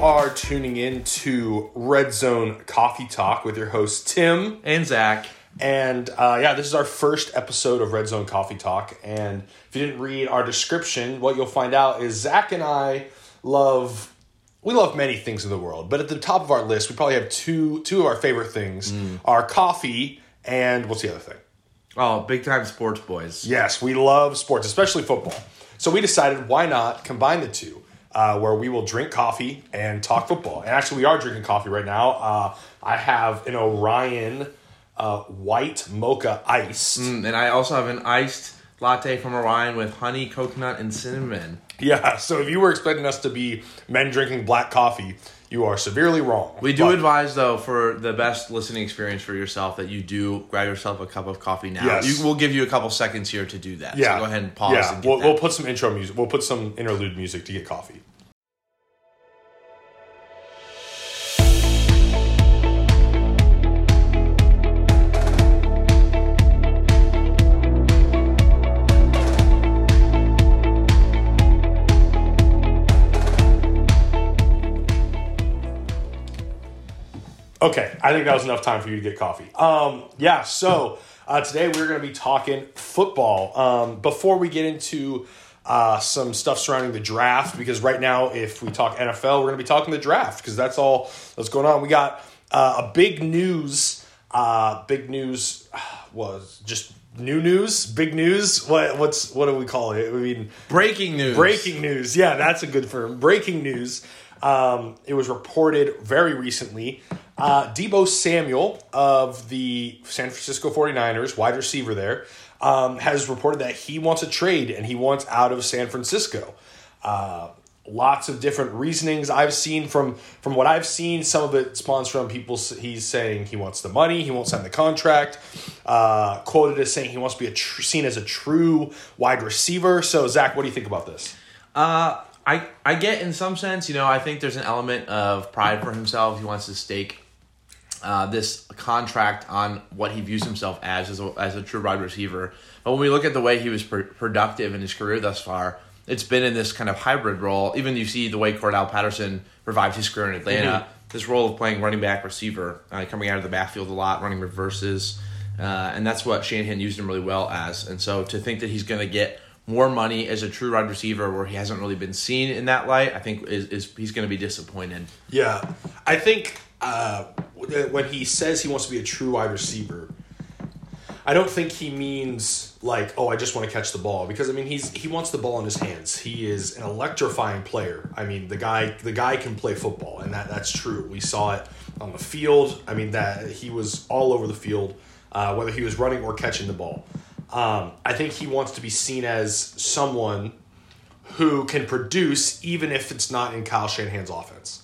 are tuning in to Red Zone Coffee Talk with your host Tim and Zach. And uh, yeah, this is our first episode of Red Zone Coffee Talk. And if you didn't read our description, what you'll find out is Zach and I love we love many things in the world, but at the top of our list, we probably have two two of our favorite things our coffee and what's the other thing? Oh, big time sports boys. Yes, we love sports, especially football. So we decided why not combine the two, uh, where we will drink coffee and talk football. And actually, we are drinking coffee right now. Uh, I have an Orion uh, white mocha ice. Mm, and I also have an iced latte from Orion with honey, coconut, and cinnamon. Yeah, so if you were expecting us to be men drinking black coffee, you are severely wrong. We do But- advise, though, for the best listening experience for yourself, that you do grab yourself a cup of coffee now. Yes. You, we'll give you a couple seconds here to do that. Yeah, So go ahead and pause. Yeah, and get we'll, we'll put some intro music. We'll put some interlude music to get coffee. Okay, I think that was enough time for you to get coffee. Um, yeah, so uh, today we're going to be talking football. Um, before we get into uh, some stuff surrounding the draft, because right now, if we talk NFL, we're going to be talking the draft because that's all that's going on. We got uh, a big news. Uh, big news was just new news. Big news. What what's what do we call it? I mean, Breaking news. Breaking news. Yeah, that's a good firm. Breaking news. Um, it was reported very recently. Uh, Deebo Samuel of the San Francisco 49ers, wide receiver there, um, has reported that he wants a trade and he wants out of San Francisco. Uh, lots of different reasonings I've seen from from what I've seen. Some of it spawns from people. He's saying he wants the money, he won't sign the contract. Uh, quoted as saying he wants to be tr- seen as a true wide receiver. So Zach, what do you think about this? Uh, I I get in some sense, you know, I think there's an element of pride for himself. He wants to stake uh, this contract on what he views himself as as a, as a true wide receiver. But when we look at the way he was pr- productive in his career thus far, it's been in this kind of hybrid role. Even you see the way Cordarrelle Patterson revived his career in Atlanta, this role of playing running back receiver, uh, coming out of the backfield a lot, running reverses, uh, and that's what Shanahan used him really well as. And so to think that he's going to get more money as a true wide receiver where he hasn't really been seen in that light, I think is, is he's going to be disappointed. Yeah, I think uh, when he says he wants to be a true wide receiver, I don't think he means like, oh, I just want to catch the ball because I mean he's he wants the ball in his hands. He is an electrifying player. I mean the guy the guy can play football and that that's true. We saw it on the field. I mean that he was all over the field, uh, whether he was running or catching the ball. Um, I think he wants to be seen as someone who can produce even if it's not in Kyle Shanahan's offense.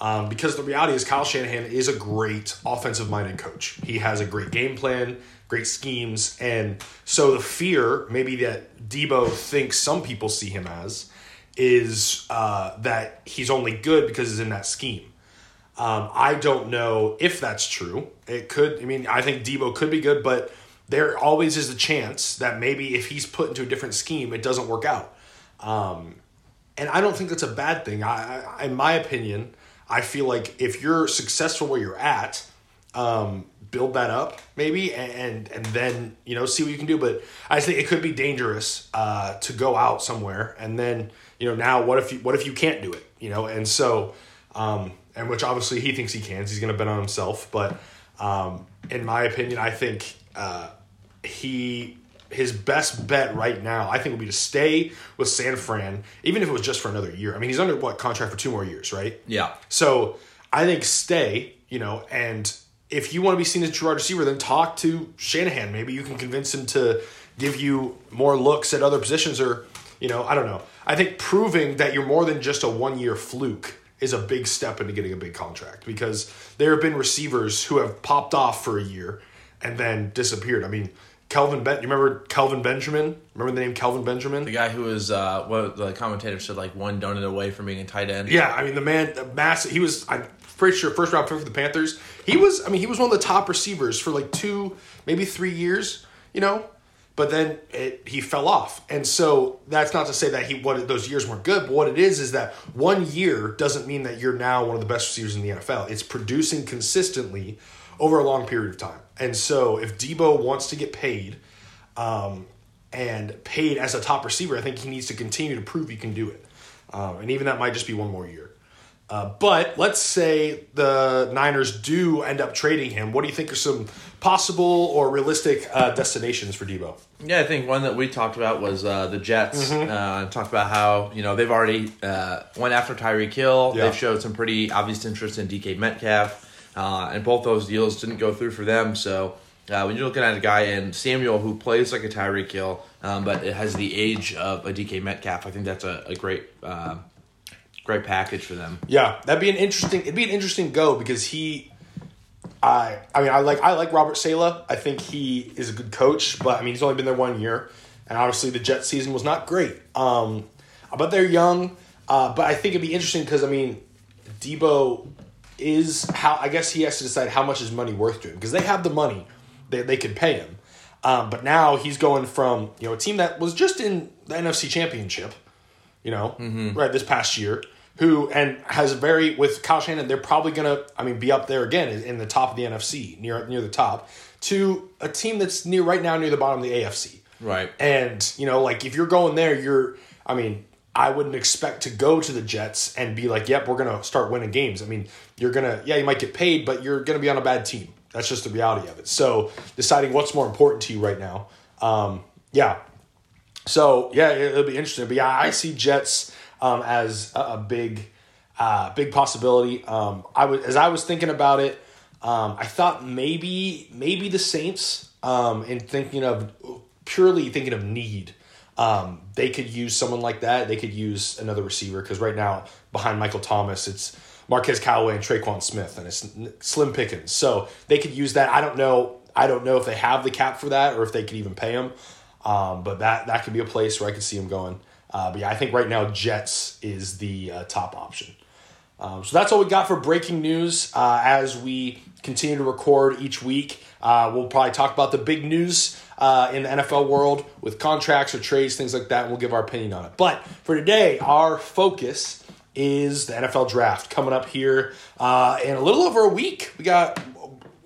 Um, because the reality is Kyle Shanahan is a great offensive minded coach. He has a great game plan, great schemes, and so the fear maybe that Deebo thinks some people see him as is uh, that he's only good because he's in that scheme. Um, I don't know if that's true. It could. I mean, I think Deebo could be good, but there always is a chance that maybe if he's put into a different scheme, it doesn't work out. Um, and I don't think that's a bad thing. I, I, in my opinion, I feel like if you're successful where you're at, um, build that up maybe, and and then you know see what you can do. But I think it could be dangerous uh, to go out somewhere and then you know now what if you what if you can't do it? You know, and so um, and which obviously he thinks he can. He's going to bet on himself, but um, in my opinion, I think uh, he his best bet right now, I think, would be to stay with San Fran, even if it was just for another year. I mean, he's under what contract for two more years, right? Yeah. So I think stay, you know, and if you want to be seen as a true wide receiver, then talk to Shanahan. Maybe you can convince him to give you more looks at other positions, or you know, I don't know. I think proving that you're more than just a one year fluke is a big step into getting a big contract because there have been receivers who have popped off for a year and then disappeared. I mean, Kelvin Ben, you remember Kelvin Benjamin? Remember the name Kelvin Benjamin? The guy who was uh, what the commentator said, like one donut away from being a tight end. Yeah, I mean the man, the massive. He was, I'm pretty sure, first round pick for the Panthers. He was, I mean, he was one of the top receivers for like two, maybe three years. You know, but then it, he fell off. And so that's not to say that he what those years weren't good, but what it is is that one year doesn't mean that you're now one of the best receivers in the NFL. It's producing consistently over a long period of time. And so if Deebo wants to get paid, um, and paid as a top receiver, I think he needs to continue to prove he can do it. Um, and even that might just be one more year. Uh, but let's say the Niners do end up trading him. What do you think are some possible or realistic uh, destinations for Deebo? Yeah, I think one that we talked about was uh, the Jets. Mm-hmm. Uh, talked about how you know they've already uh, went after Tyreek Hill. Yeah. They've showed some pretty obvious interest in DK Metcalf, uh, and both those deals didn't go through for them. So uh, when you're looking at a guy in Samuel who plays like a Tyreek Hill, um, but it has the age of a DK Metcalf, I think that's a, a great uh, great package for them. Yeah, that'd be an interesting. It'd be an interesting go because he, I, I mean, I like I like Robert Saleh. I think he is a good coach, but I mean, he's only been there one year, and obviously the Jet season was not great. Um, but they're young. Uh, but I think it'd be interesting because I mean, Deebo is how I guess he has to decide how much his money worth to him because they have the money, they they could pay him. Um, but now he's going from you know a team that was just in the NFC Championship you know, right this past year, who and has a very with Kyle Shanahan, they're probably gonna, I mean, be up there again in, in the top of the NFC, near near the top, to a team that's near right now near the bottom of the AFC. Right. And you know, like if you're going there, you're, I mean, I wouldn't expect to go to the Jets and be like, yep, we're gonna start winning games. I mean, you're gonna, yeah, you might get paid, but you're gonna be on a bad team. That's just the reality of it. So deciding what's more important to you right now. Um, yeah, so yeah, it- it'll be interesting. But yeah, I see Jets um, as a, a big, uh, big possibility. Um, I was as I was thinking about it, um, I thought maybe maybe the Saints. Um, in thinking of purely thinking of need, um, they could use someone like that. They could use another receiver because right now behind Michael Thomas, it's Marquez Callaway and Tre'Quan Smith, and it's slim pickings. So they could use that. I don't know. I don't know if they have the cap for that or if they could even pay him. Um, but that that could be a place where I could see him going. Uh, but yeah, I think right now Jets is the uh, top option. Um, so that's all we got for breaking news. Uh, as we continue to record each week, uh, we'll probably talk about the big news uh, in the NFL world with contracts or trades, things like that, and we'll give our opinion on it. But for today, our focus is the NFL draft coming up here uh, in a little over a week. We got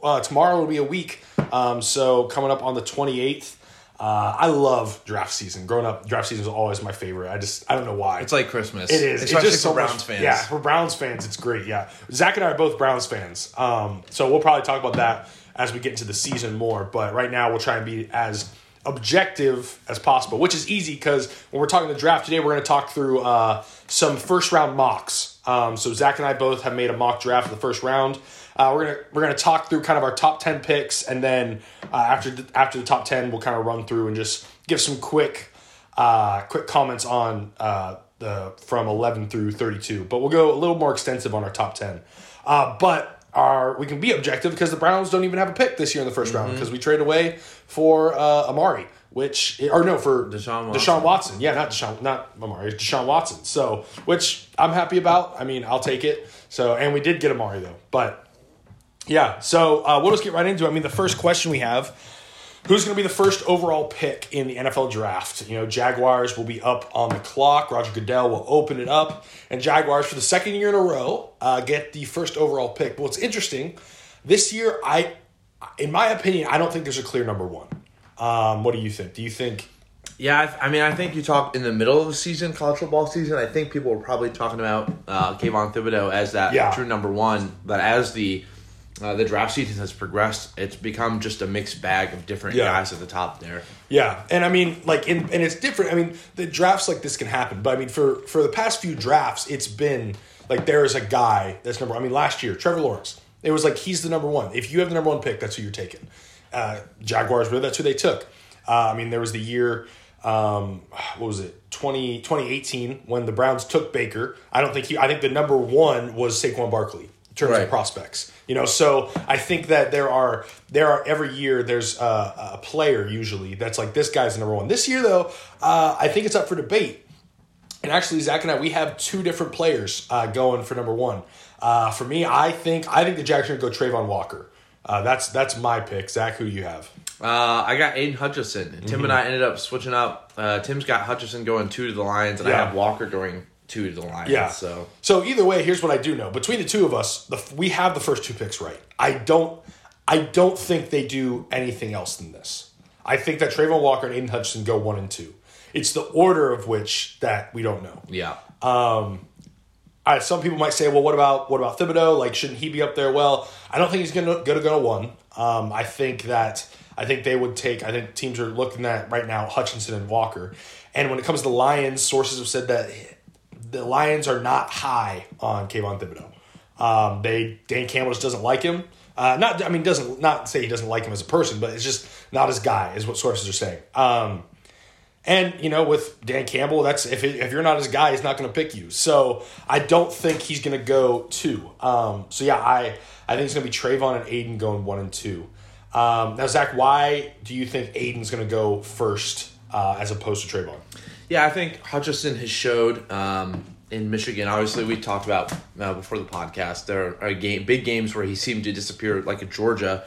uh, tomorrow will be a week, um, so coming up on the twenty eighth. Uh, I love draft season. Growing up, draft season was always my favorite. I just I don't know why. It's like Christmas. It is. especially it's just for so Browns much, fans. Yeah, for Browns fans, it's great. Yeah, Zach and I are both Browns fans. Um, so we'll probably talk about that as we get into the season more. But right now, we'll try and be as objective as possible, which is easy because when we're talking the draft today, we're going to talk through uh, some first round mocks. Um, so Zach and I both have made a mock draft of the first round. Uh, we're gonna we're gonna talk through kind of our top ten picks, and then uh, after the, after the top ten, we'll kind of run through and just give some quick uh, quick comments on uh, the from 11 through 32 but we'll go a little more extensive on our top 10 uh, but our we can be objective because the browns don't even have a pick this year in the 1st round because we trade away for uh, amari which or no for Deshaun Deshaun Watson. Yeah not Deshaun not amari Deshaun Watson. So which i'm happy about. I mean i'll take it. So and we did get amari though. But yeah. So uh, we'll just get right into it. I mean the first question we have Who's going to be the first overall pick in the NFL draft? You know, Jaguars will be up on the clock. Roger Goodell will open it up, and Jaguars for the second year in a row uh, get the first overall pick. But what's interesting, this year, I, in my opinion, I don't think there's a clear number one. Um, what do you think? Do you think? Yeah, I, I mean, I think you talk in the middle of the season, college football season. I think people were probably talking about uh, Kayvon Thibodeaux as that Yeah. true number one. But as the uh, the draft season has progressed, it's become just a mixed bag of different Yeah. guys at the top there. Yeah, and I mean, like, in, and it's different. I mean, the drafts like this can happen, but I mean, for for the past few drafts, it's been like there is a guy that's number. I mean, last year, Trevor Lawrence. It was like he's the number one. If you have the number one pick, that's who you're taking. Uh, Jaguars, really, that's who they took. Uh, I mean, there was the year. Um, what was it? 20, 2018 when the Browns took Baker. I don't think he. I think the number one was Saquon Barkley terms Right. of prospects. You know, so I think that there are there are every year there's a, a player usually that's like this guy's number one. This year though, uh, I think it's up for debate. And actually, Zach and I we have two different players uh, going for number one. Uh, for me, I think I think the Jags are going to go Travon Walker. Uh, that's that's my pick. Zach, who do you have? Uh, I got Aidan Hutchinson. Tim and I ended up switching up. Uh, Tim's got Hutchinson going two to the Lions, and I have Walker going to the Lions. Yeah. So So either way, here's what I do know. Between the two of us, the, we have the first two picks right. I don't I don't think they do anything else than this. I think that Travon Walker and Aidan Hutchinson go one and two. It's the order of which that we don't know. yeah. Uh, some people might say, well, what about what about Thibodeaux? Like, shouldn't he be up there? Well, I don't think he's gonna gonna go to one. Um, I think that I think they would take. I think teams are looking at right now Hutchinson and Walker. And when it comes to the Lions, sources have said that the Lions are not high on Kayvon Thibodeaux. Um, they Dan Campbell just doesn't like him. Uh, not I mean doesn't not say he doesn't like him as a person, but it's just not his guy, is what sources are saying. Um, and you know, with Dan Campbell, that's if it, if you're not his guy, he's not going to pick you. So I don't think he's going to go two. Um, so yeah, I I think it's going to be Travon and Aidan going one and two. Um, now, Zach, why do you think Aidan's going to go first uh, as opposed to Travon? Yeah, I think Hutchinson has showed um, in Michigan. Obviously, we talked about uh, before the podcast. There are game, big games where he seemed to disappear, like in Georgia.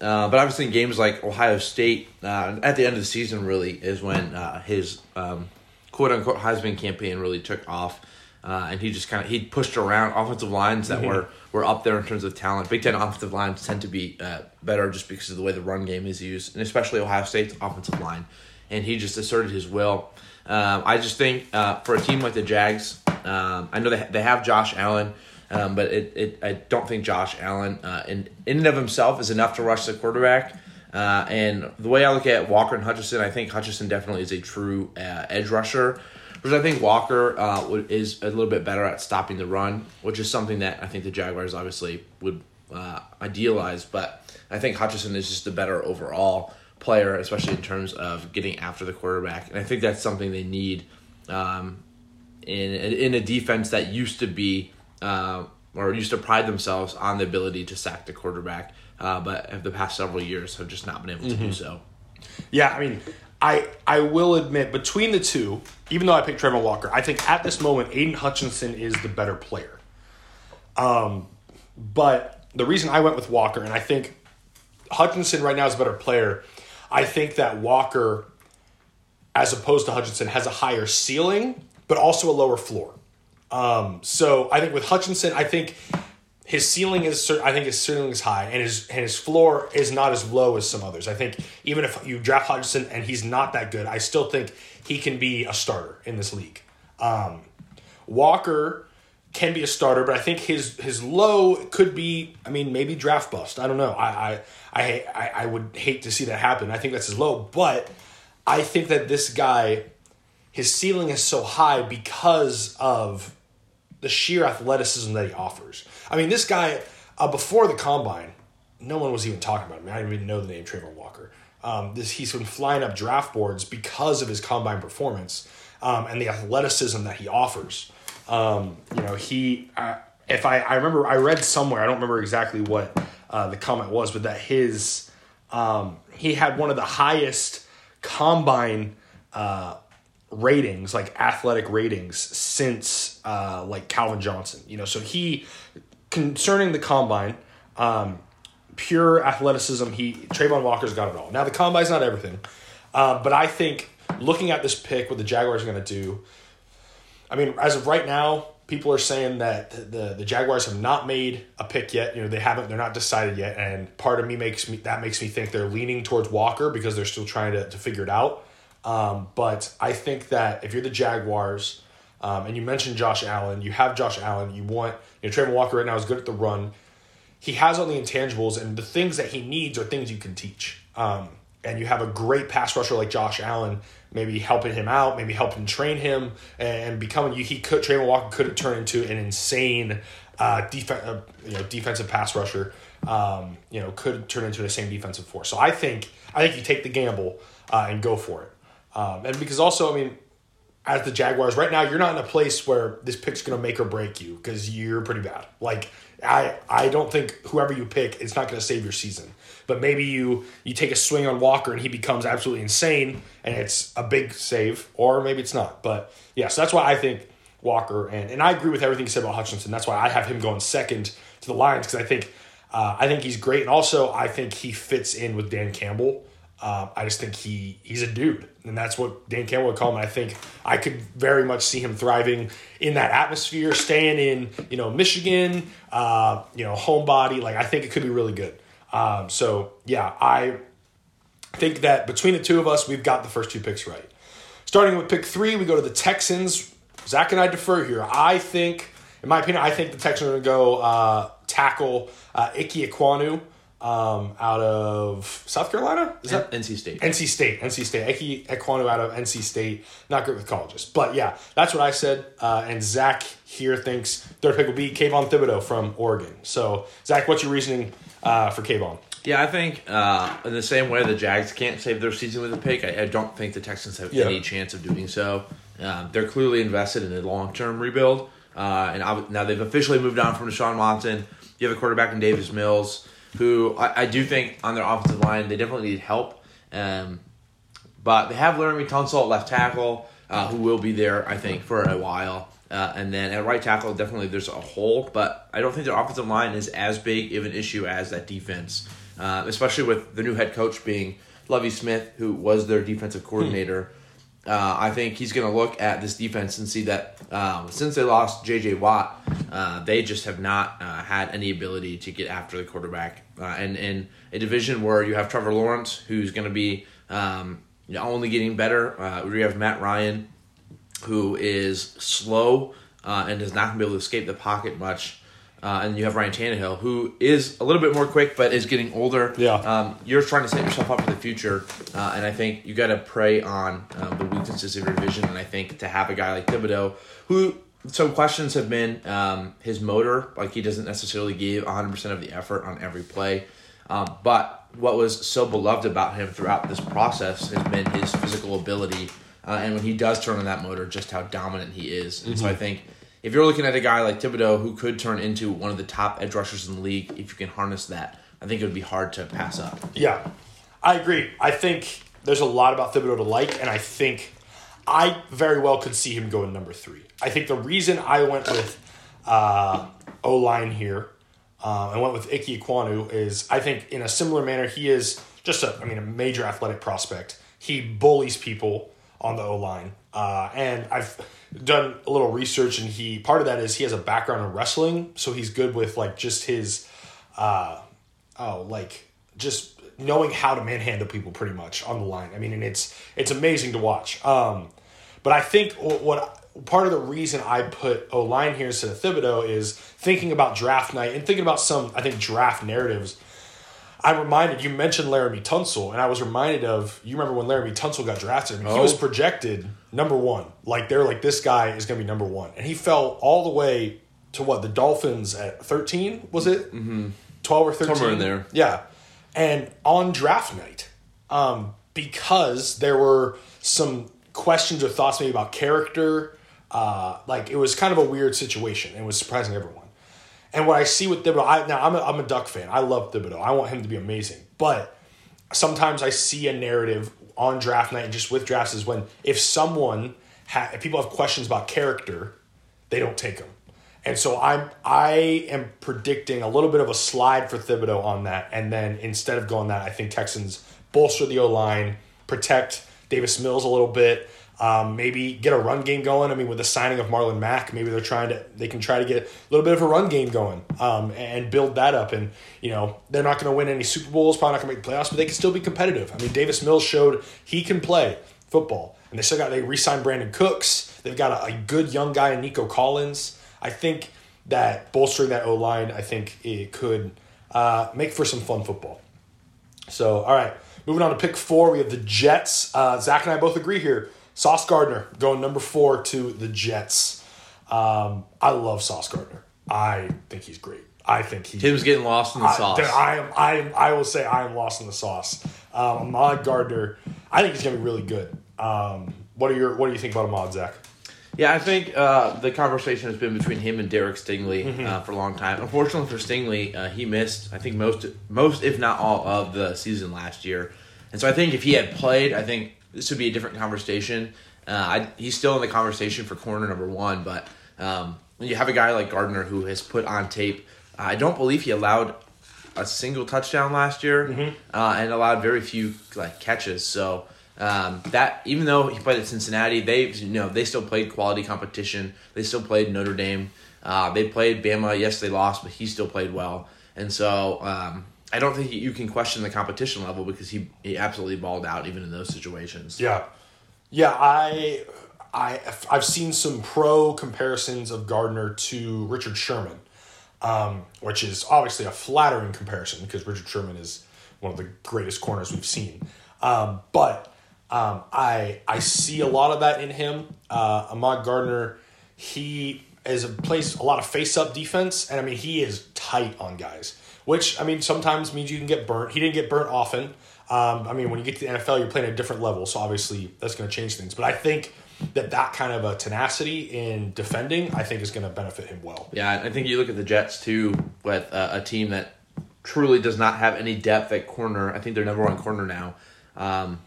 Uh, but obviously, in games like Ohio State, uh, at the end of the season, really is when uh, his um, quote unquote Heisman campaign really took off. Uh, and he just kind of he pushed around offensive lines that were were up there in terms of talent. Big Ten offensive lines tend to be uh, better just because of the way the run game is used, and especially Ohio State's offensive line. And he just asserted his will. Um, I just think uh, for a team like the Jags, um, I know they they have Josh Allen, um, but it, it I don't think Josh Allen uh, in in and of himself is enough to rush the quarterback. Uh, and the way I look at Walker and Hutchinson, I think Hutchinson definitely is a true uh, edge rusher. Whereas I think Walker uh, is a little bit better at stopping the run, which is something that I think the Jaguars obviously would uh, idealize. But I think Hutchinson is just the better overall player, especially in terms of getting after the quarterback. And I think that's something they need um, in in a defense that used to be uh, or used to pride themselves on the ability to sack the quarterback, uh, but have the past several years have just not been able to do so. Yeah, I mean, I I will admit between the two, even though I picked Trevor Walker, I think at this moment Aidan Hutchinson is the better player. Um, but the reason I went with Walker, and I think Hutchinson right now is a better player. I think that Walker, as opposed to Hutchinson, has a higher ceiling, but also a lower floor. Um, so I think with Hutchinson, I think his ceiling is I think his ceiling is high, and his and his floor is not as low as some others. I think even if you draft Hutchinson and he's not that good, I still think he can be a starter in this league. Um, Walker can be a starter, but I think his his low could be. I mean, maybe draft bust. I don't know. I I I I, would hate to see that happen. I think that's his low, but I think that this guy, his ceiling is so high because of the sheer athleticism that he offers. I mean, this guy uh, before the combine, no one was even talking about him. I didn't even know the name Travon Walker. Um, this he's been flying up draft boards because of his combine performance um, and the athleticism that he offers. Um, you know, he. If I I remember, I read somewhere. I don't remember exactly what uh, the comment was, but that his um, he had one of the highest combine uh, ratings, like athletic ratings, since uh, like Calvin Johnson. You know, so he concerning the combine, um, pure athleticism. He Travon Walker's got it all. Now the combine's not everything, uh, but I think looking at this pick, what the Jaguars are going to do. I mean, as of right now, people are saying that the the Jaguars have not made a pick yet. You know, they haven't. They're not decided yet, and part of me makes me that makes me think they're leaning towards Walker because they're still trying to to figure it out. Um, but I think that if you're the Jaguars, um, and you mentioned Josh Allen, you have Josh Allen. You want you know Travon Walker right now is good at the run. He has all the intangibles, and the things that he needs are things you can teach. Um, and you have a great pass rusher like Josh Allen, maybe helping him out, maybe helping train him, and becoming you. He could Travon Walker could have turned into an insane uh, def- uh, you know defensive pass rusher. Um, you know, could turn into the same defensive force. So I think I think you take the gamble uh, and go for it. Um, and because also, I mean, as the Jaguars right now, you're not in a place where this pick's going to make or break you because you're pretty bad. Like I, I don't think whoever you pick, it's not going to save your season. But maybe you you take a swing on Walker and he becomes absolutely insane and it's a big save, or maybe it's not. But yeah, so that's why I think Walker and and I agree with everything you said about Hutchinson. That's why I have him going second to the Lions because I think Uh, I think he's great, and also I think he fits in with Dan Campbell. Uh, I just think he he's a dude, and that's what Dan Campbell would call him. I think I could very much see him thriving in that atmosphere, staying in you know Michigan, uh, you know homebody. Like I think it could be really good. Um, so yeah, I think that between the two of us, we've got the first two picks right. Starting with pick three, we go to the Texans. Zach and I defer here. I think, in my opinion, I think the Texans are going to go uh, tackle uh, Ike Ekwonu um, out of South Carolina. Is that NC State. NC State, NC State. Ike Ekwonu out of NC State. Not great with colleges, but yeah, that's what I said. Uh, and Zach here thinks third pick will be Kayvon Thibodeaux from Oregon. So Zach, what's your reasoning uh, for Kayvon? Yeah, I think uh, in the same way the Jags can't save their season with a pick, I, I don't think the Texans have Yeah. any chance of doing so. Um, they're clearly invested in a long term rebuild, uh, and ob- now they've officially moved on from Deshaun Watson. You have a quarterback in Davis Mills, who I, I do think on their offensive line they definitely need help. Um, but they have Laremy Tunsil at left tackle, uh, who will be there, I think, for a while. Uh, and then at right tackle, definitely there's a hole, but I don't think their offensive line is as big of an issue as that defense, uh, especially with the new head coach being Lovie Smith, who was their defensive coordinator. Uh, I think he's going to look at this defense and see that um, since they lost J.J. Watt, uh, they just have not uh, had any ability to get after the quarterback. Uh, and in a division where you have Trevor Lawrence, who's going to be um, only getting better, uh, we have Matt Ryan, who is slow uh, and is not going to be able to escape the pocket much. Uh, and you have Ryan Tannehill, who is a little bit more quick, but is getting older. Yeah. Um, you're trying to set yourself up for the future, uh, and I think you got to prey on um, the weaknesses of your division. And I think to have a guy like Thibodeaux, who some questions have been um, his motor, like he doesn't necessarily give 100 percent of the effort on every play. Um, but what was so beloved about him throughout this process has been his physical ability, uh, and when he does turn on that motor, just how dominant he is. And so I think if you're looking at a guy like Thibodeaux who could turn into one of the top edge rushers in the league, if you can harness that, I think it would be hard to pass up. Yeah, I agree. I think there's a lot about Thibodeaux to like, and I think I very well could see him going number three. I think the reason I went with uh, O line here uh, and went with Ike Ekwonu is I think in a similar manner he is just a I mean a major athletic prospect. He bullies people on the O line, uh, and I've done a little research, and he part of that is he has a background in wrestling, so he's good with like just his uh, oh like just knowing how to manhandle people pretty much on the line. I mean, and it's it's amazing to watch. Um, but I think what, what part of the reason I put O line here instead of Thibodeaux is thinking about draft night and thinking about some I think draft narratives. I'm reminded you mentioned Laremy Tunsil, and I was reminded of you remember when Laremy Tunsil got drafted. I mean, He Oh. was projected number one. Like they're like this guy is going to be number one, and he fell all the way to what the Dolphins at 13 was it? Mm-hmm. 12 or 13 Somewhere in there. yeah. And on draft night, um, because there were some questions or thoughts maybe about character, uh, like it was kind of a weird situation. It was surprising everyone. And what I see with Thibodeaux, I, now I'm a, I'm a Duck fan. I love Thibodeaux. I want him to be amazing. But sometimes I see a narrative on draft night and just with drafts is when if someone, ha- if people have questions about character, they don't take them. And so I'm I am predicting a little bit of a slide for Thibodeaux on that, and then instead of going that, I think Texans bolster the O line, protect Davis Mills a little bit, um, maybe get a run game going. I mean, with the signing of Marlon Mack, maybe they're trying to they can try to get a little bit of a run game going um, and build that up. And you know they're not going to win any Super Bowls, probably not going to make the playoffs, but they can still be competitive. I mean, Davis Mills showed he can play football, and they still got they re-signed Brandin Cooks. They've got a, a good young guy in Nico Collins. I think that bolstering that O line, I think it could uh, make for some fun football. So, all right, moving on to pick four, we have the Jets. Uh, Zach and I both agree here. Sauce Gardner going number four to the Jets. Um, I love Sauce Gardner. I think he's great. I think he. Tim's getting lost in the I, sauce. I am. I am. I will say I am lost in the sauce. Um, Ahmad Gardner. I think he's gonna be really good. Um, what are your What do you think about Ahmad, Zach? Yeah, I think uh, the conversation has been between him and Derek Stingley Mm-hmm. uh, for a long time. Unfortunately for Stingley, uh, he missed I think most most if not all of the season last year, and so I think if he had played, I think this would be a different conversation. Uh, I, he's still in the conversation for corner number one, but um, when you have a guy like Gardner who has put on tape, I don't believe he allowed a single touchdown last year, Mm-hmm. uh, and allowed very few like catches. So um, that even though he played at Cincinnati, they you know they still played quality competition. They still played Notre Dame. Uh, they played Bama. Yes, they lost, but he still played well. And so um, I don't think you can question the competition level because he he absolutely balled out even in those situations. Yeah, yeah. I, I, I've seen some pro comparisons of Gardner to Richard Sherman, um, which is obviously a flattering comparison because Richard Sherman is one of the greatest corners we've seen. Um, but um, I, I see a lot of that in him. Uh, Ahmad Gardner, he is plays a lot of face up defense, and I mean he is tight on guys, which I mean sometimes means you can get burnt. He didn't get burnt often. Um, I mean, when you get to the NFL, you're playing at a different level, so obviously that's going to change things. But I think that that kind of a tenacity in defending, I think, is going to benefit him well. Yeah, I think you look at the Jets too, with uh, a team that truly does not have any depth at corner. I think their number one corner now um,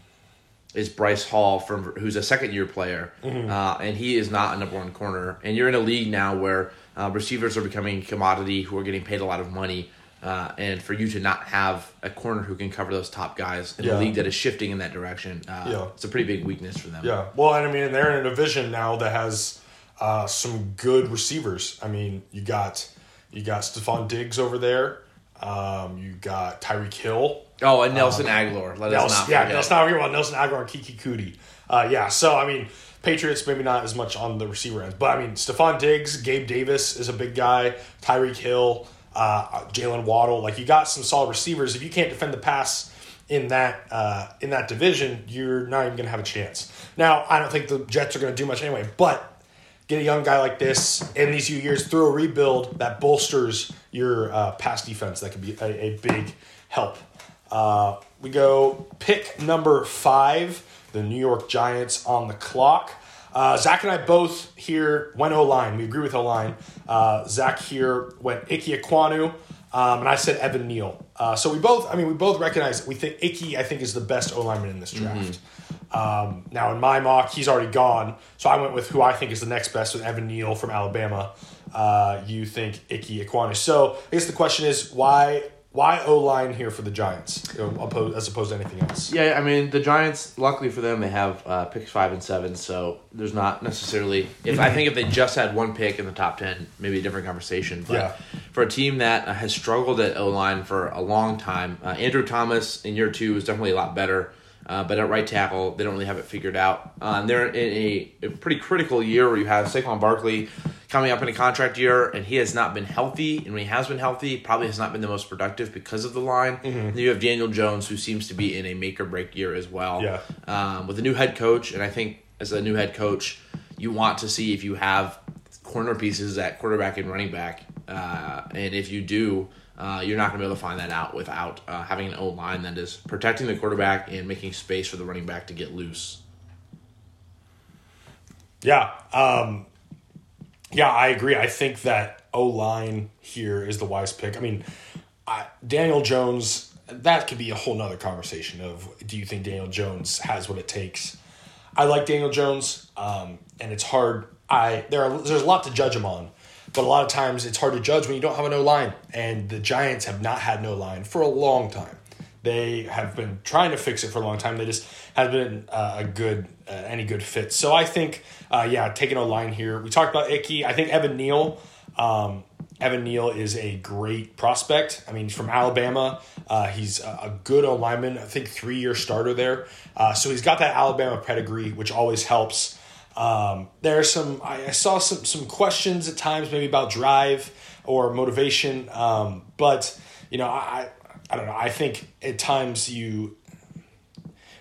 is Bryce Hall from who's a second year player, uh, and he is not a number one corner. And you're in a league now where uh, receivers are becoming commodity who are getting paid a lot of money. Uh, and for you to not have a corner who can cover those top guys in Yeah. a league that is shifting in that direction, uh, Yeah. it's a pretty big weakness for them. Yeah. Well, and I mean, they're in a division now that has uh, some good receivers. I mean, you got you got Stefon Diggs over there. Um, you got Tyreek Hill. Oh, and Nelson Agholor. Let us not yeah, let's not forget about Nelson Agholor and Kiki Cootie. Uh, yeah, so I mean, Patriots maybe not as much on the receiver end, but I mean, Stefon Diggs, Gabe Davis is a big guy. Tyreek Hill, uh, Jaylen Waddle. Like you got some solid receivers. If you can't defend the pass in that uh, in that division, you're not even going to have a chance. Now, I don't think the Jets are going to do much anyway, but get a young guy like this in these few years through a rebuild that bolsters your uh, pass defense. That could be a, a big help. Uh, we go pick number five, the New York Giants on the clock. Uh, Zach and I both here went O line. We agree with O line. Uh, Zach here went Ike Ekwonu, um, and I said Evan Neal. Uh, so we both, I mean, we both recognize we think Ike, I think, is the best O lineman in this draft. Um, now in my mock, he's already gone, so I went with who I think is the next best with Evan Neal from Alabama. Uh, you think Ike Ekwonu. So I guess the question is why why O line here for the Giants as opposed to anything else? Yeah, I mean the Giants. Luckily for them, they have uh, picks five and seven, so there's not necessarily. If I think if they just had one pick in the top ten, maybe a different conversation. But Yeah. for a team that has struggled at O line for a long time, uh, Andrew Thomas in year two is definitely a lot better. Uh, but at right tackle, they don't really have it figured out. And they're in a, a pretty critical year where you have Saquon Barkley coming up in a contract year, and he has not been healthy. And when he has been healthy, probably has not been the most productive because of the line. And you have Daniel Jones, who seems to be in a make or break year as well. Yeah. Um, with a new head coach, and I think as a new head coach, you want to see if you have corner pieces at quarterback and running back. Uh, and if you do, uh, you're not going to be able to find that out without uh, having an O line that is protecting the quarterback and making space for the running back to get loose. Yeah. Um, yeah, I agree. I think that O line here is the wise pick. I mean, I, Daniel Jones, that could be a whole nother conversation of do you think Daniel Jones has what it takes? I like Daniel Jones, um, and it's hard. I there are there's a lot to judge him on, but a lot of times it's hard to judge when you don't have an O line, and the Giants have not had no line for a long time. They have been trying to fix it for a long time. They just haven't been uh, a good uh, any good fit. So I think, uh, yeah, taking a line here. We talked about Icky. I think Evan Neal. Um, Evan Neal is a great prospect. I mean, he's from Alabama, uh, he's a, a good lineman. I think three year starter there. Uh, so he's got that Alabama pedigree, which always helps. Um, there are some. I, I saw some some questions at times, maybe about drive or motivation. Um, but you know, I I don't know. I think at times you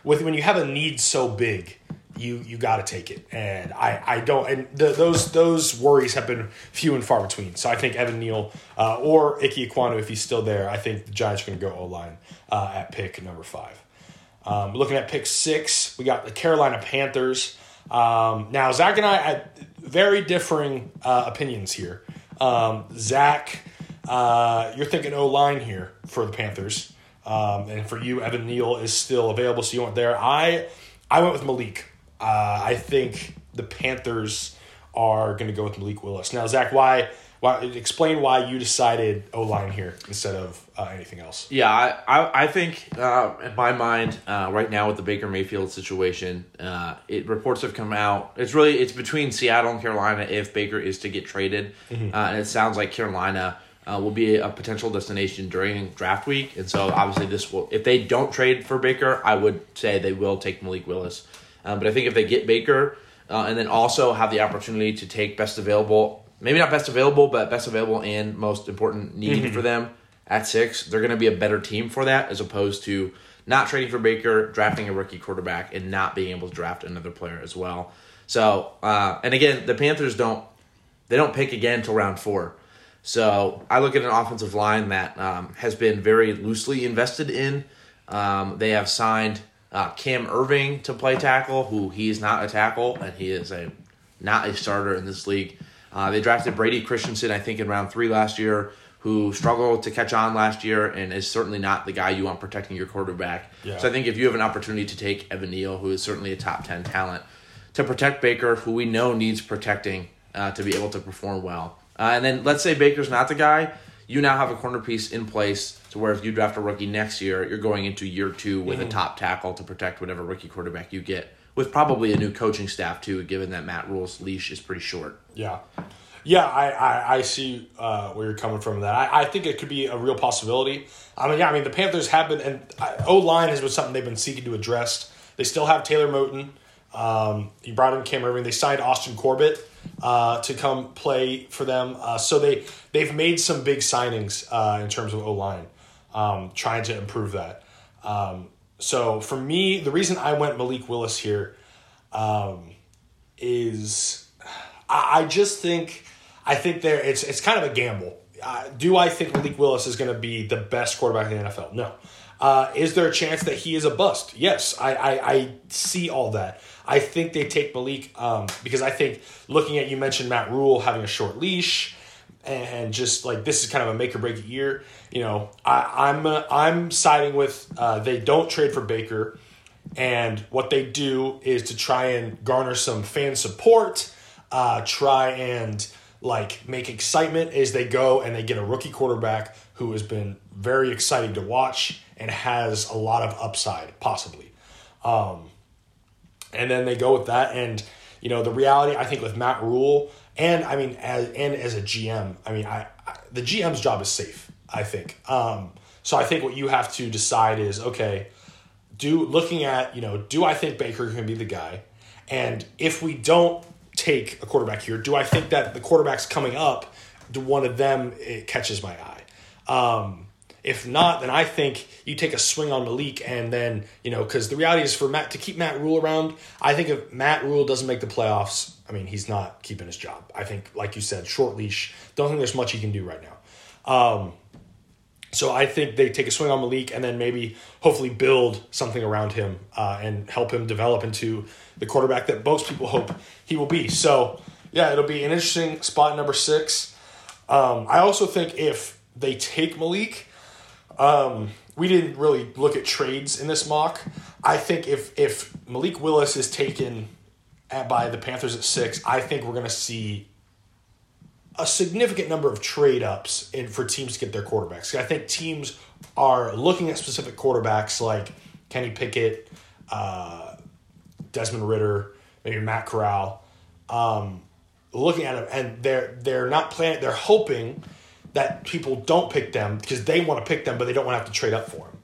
with when you have a need so big, you you got to take it. And I I don't. And the, those those worries have been few and far between. So I think Evan Neal uh, or Ike Ekwonu, if he's still there, I think the Giants are going to go O line uh, at pick number five. Um, looking at pick six, we got the Carolina Panthers. Um, now, Zach and I had very differing uh, opinions here. Um, Zach, uh, you're thinking O line here for the Panthers, um, and for you, Evan Neal is still available, so you went there. I I went with Malik. Uh, I think the Panthers are going to go with Malik Willis. Now, Zach, why Why, explain why you decided O line here instead of uh, anything else. Yeah, I, I, I think uh, in my mind uh, right now with the Baker Mayfield situation, uh, it reports have come out. It's really it's between Seattle and Carolina if Baker is to get traded, Mm-hmm. uh, and it sounds like Carolina uh, will be a potential destination during draft week. And so obviously this will if they don't trade for Baker, I would say they will take Malik Willis. Um, but I think if they get Baker uh, and then also have the opportunity to take best available, maybe not best available, but best available and most important need for them at six, they're going to be a better team for that as opposed to not trading for Baker, drafting a rookie quarterback, and not being able to draft another player as well. So, uh, and again, the Panthers don't they don't pick again until round four. So I look at an offensive line that um, has been very loosely invested in. Um, they have signed uh, Cam Erving to play tackle, who he is not a tackle, and he is a not a starter in this league. Uh, they drafted Brady Christensen, I think, in round three last year, who struggled to catch on last year and is certainly not the guy you want protecting your quarterback. Yeah. So I think if you have an opportunity to take Evan Neal, who is certainly a top 10 talent, to protect Baker, who we know needs protecting uh, to be able to perform well. Uh, and then let's say Baker's not the guy, you now have a corner piece in place to where if you draft a rookie next year, you're going into year two with a top tackle to protect whatever rookie quarterback you get, with probably a new coaching staff too, given that Matt Rhule's leash is pretty short. Yeah. Yeah, I, I, I see uh, where you're coming from that. I, I think it could be a real possibility. I mean, yeah, I mean, the Panthers have been, and O line has been something they've been seeking to address. They still have Taylor Moton. Um, you brought in Cam Erving. They signed Austin Corbett uh, to come play for them. Uh, so they, they've made some big signings uh, in terms of O line, um, trying to improve that. Um, so for me, the reason I went Malik Willis here um, is I, I just think I think there it's it's kind of a gamble. Uh, do I think Malik Willis is going to be the best quarterback in the NFL? No. Uh, is there a chance that he is a bust? Yes, I, I, I see all that. I think they take Malik um, because I think looking at you mentioned Matt Rhule having a short leash and just like this is kind of a make or break year. You know, I, I'm uh, I'm siding with uh, they don't trade for Baker, and what they do is to try and garner some fan support, uh, try and like make excitement as they go and they get a rookie quarterback who has been very exciting to watch and has a lot of upside possibly. Um, and then they go with that and you know the reality I think with Matt Rhule and I mean as and as a GM I mean I, I the GM's job is safe I think. Um, so I think what you have to decide is okay do looking at you know do I think Baker can be the guy? And if we don't take a quarterback here do I think that the quarterbacks coming up do one of them it catches my eye? Um, if not, then I think you take a swing on Malik, and then you know, because the reality is for Matt to keep Matt Rhule around. I think if Matt Rhule doesn't make the playoffs, I mean, he's not keeping his job. I think, like you said, short leash. Don't think there's much he can do right now. Um, so I think they take a swing on Malik, and then maybe hopefully build something around him uh, and help him develop into the quarterback that most people hope he will be. So yeah, it'll be an interesting spot number six. Um, I also think if they take Malik. Um, we didn't really look at trades in this mock. I think if if Malik Willis is taken at, by the Panthers at six, I think we're going to see a significant number of trade ups in for teams to get their quarterbacks. I think teams are looking at specific quarterbacks like Kenny Pickett, uh, Desmond Ridder, maybe Matt Corral, um, looking at them, and they're they're not planning. They're hoping that people don't pick them because they want to pick them, but they don't want to have to trade up for them.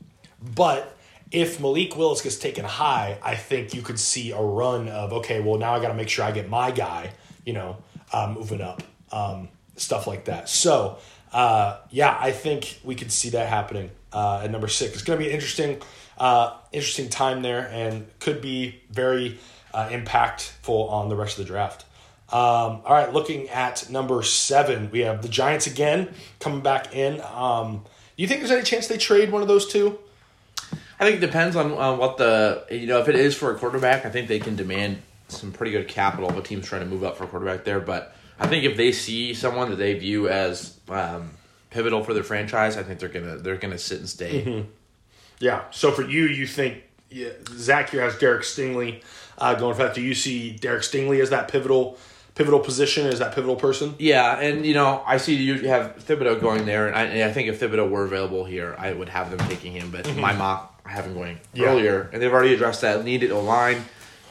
But if Malik Willis gets taken high, I think you could see a run of okay, well now I got to make sure I get my guy, you know, uh, moving up, um, stuff like that. So uh, yeah, I think we could see that happening uh, at number six. It's going to be an interesting, uh, interesting time there, and could be very uh, impactful on the rest of the draft. Um, all right, looking at number seven, we have the Giants again coming back in. Um, do you think there's any chance they trade one of those two? I think it depends on, on what the you know if it is for a quarterback. I think they can demand some pretty good capital if a team's trying to move up for a quarterback there. But I think if they see someone that they view as um, pivotal for their franchise, I think they're gonna they're gonna sit and stay. Yeah. So for you, you think yeah, Zach here has Derek Stingley uh, going for that. Do you see Derek Stingley as that pivotal pivotal position is that pivotal person. Yeah, and you know, I see you have Thibodeaux going there, and I, and I think if Thibodeaux were available here, I would have them taking him. But my mock, I have him going Mm-hmm. Yeah. earlier, and they've already addressed that needed a line,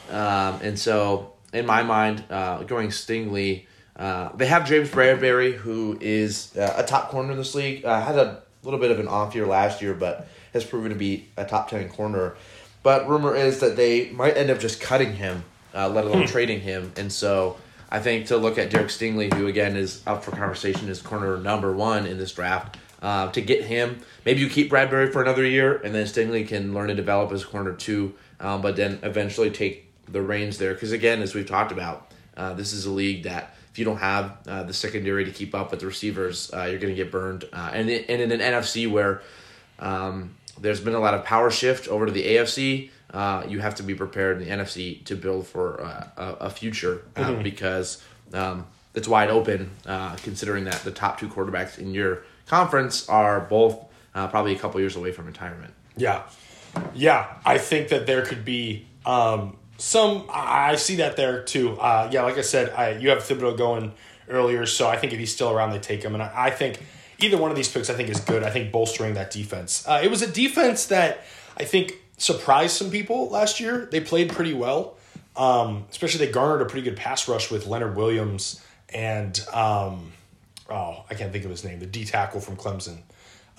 um, and so in my mind, uh, going Stingley, uh, they have James Bradberry, who is uh, a top corner in this league. Uh, had a little bit of an off year last year, but has proven to be a top ten corner. But rumor is that they might end up just cutting him, uh, let alone trading him, and so. I think to look at Derek Stingley, who again is up for conversation as corner number one in this draft, uh, to get him, maybe you keep Bradberry for another year, and then Stingley can learn to develop as corner two, um, but then eventually take the reins there. Because again, as we've talked about, uh, this is a league that if you don't have uh, the secondary to keep up with the receivers, uh, you're going to get burned. Uh, and, in- and in an NFC where um, there's been a lot of power shift over to the AFC. Uh, you have to be prepared in the NFC to build for uh, a, future uh, because um, it's wide open. Uh, considering that the top two quarterbacks in your conference are both uh, probably a couple years away from retirement. Yeah, yeah. I think that there could be um, some. I see that there too. Uh, yeah, like I said, I, you have Thibodeaux going earlier, so I think if he's still around, they take him. And I, I think either one of these picks, I think, is good. I think bolstering that defense. Uh, it was a defense that I think surprised some people last year. They played pretty well. Um, especially they garnered a pretty good pass rush with Leonard Williams and um, oh, I can't think of his name, the D tackle from Clemson.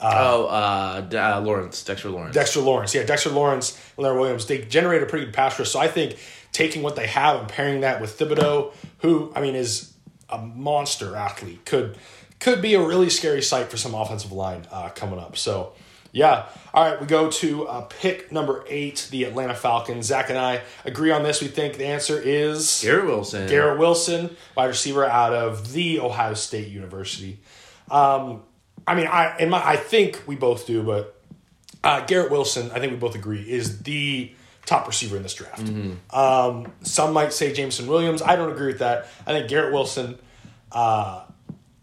oh, uh, D- uh, Lawrence, Dexter Lawrence. Dexter Lawrence. Yeah, Dexter Lawrence, Leonard Williams. They generate a pretty good pass rush. So I think taking what they have and pairing that with Thibodeaux, who I mean is a monster athlete, could could be a really scary sight for some offensive line uh, coming up. So yeah. All right, we go to uh, pick number eight, the Atlanta Falcons. Zach and I agree on this. We think the answer is Garrett Wilson. Garrett Wilson, wide receiver out of the Ohio State University. Um, I mean, I in my I think we both do, but uh, Garrett Wilson, I think we both agree, is the top receiver in this draft. Um, some might say Jameson Williams. I don't agree with that. I think Garrett Wilson uh,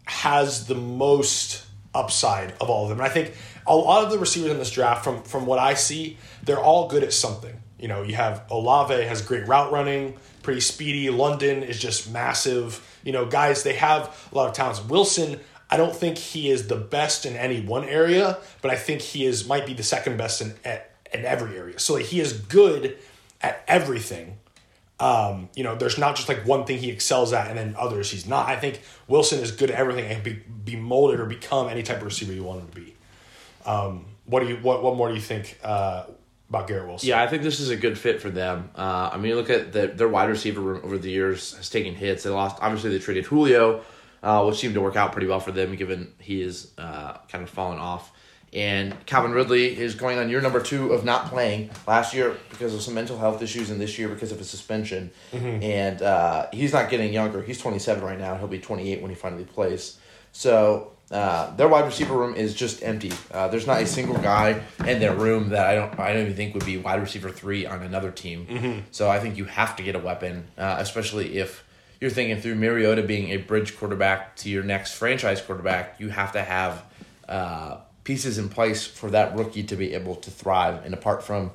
has the most upside of all of them. And I think a lot of the receivers in this draft, from from what I see, they're all good at something. You know, you have Olave has great route running, pretty speedy. London is just massive. You know, guys, they have a lot of talents. Wilson, I don't think he is the best in any one area, but I think he is might be the second best in at, in every area. So like, he is good at everything. Um, you know, there's not just like one thing he excels at and then others he's not. I think Wilson is good at everything and be, be molded or become any type of receiver you want him to be. Um, what do you what what more do you think uh, about Garrett Wilson? Yeah, I think this is a good fit for them. Uh, I mean, look at the, their wide receiver room over the years has taken hits. They lost. Obviously, they traded Julio, uh, which seemed to work out pretty well for them, given he is uh, kind of fallen off. And Calvin Ridley is going on year number two of not playing last year because of some mental health issues, and this year because of a suspension. And uh, he's not getting younger. He's 27 right now. He'll be 28 when he finally plays. So uh, their wide receiver room is just empty. Uh, there's not a single guy in their room that I don't I don't even think would be wide receiver three on another team. So I think you have to get a weapon, uh, especially if you're thinking through Mariota being a bridge quarterback to your next franchise quarterback. You have to have uh, pieces in place for that rookie to be able to thrive. And apart from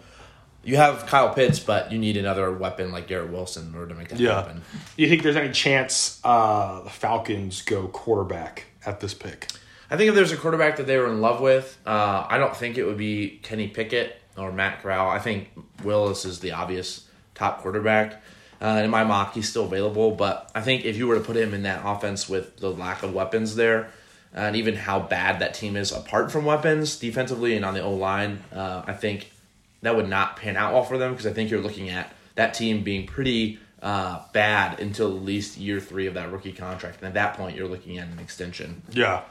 you have Kyle Pitts, but you need another weapon like Garrett Wilson in order to make that Yeah. happen. Do you think there's any chance uh, the Falcons go quarterback at this pick? I think if there's a quarterback that they were in love with, uh, I don't think it would be Kenny Pickett or Matt Corral. I think Willis is the obvious top quarterback. Uh, in my mock, he's still available, but I think if you were to put him in that offense with the lack of weapons there, and even how bad that team is apart from weapons defensively and on the O line, uh, I think that would not pan out well for them because I think you're looking at that team being pretty uh, bad until at least year three of that rookie contract. And at that point, you're looking at an extension. Yeah.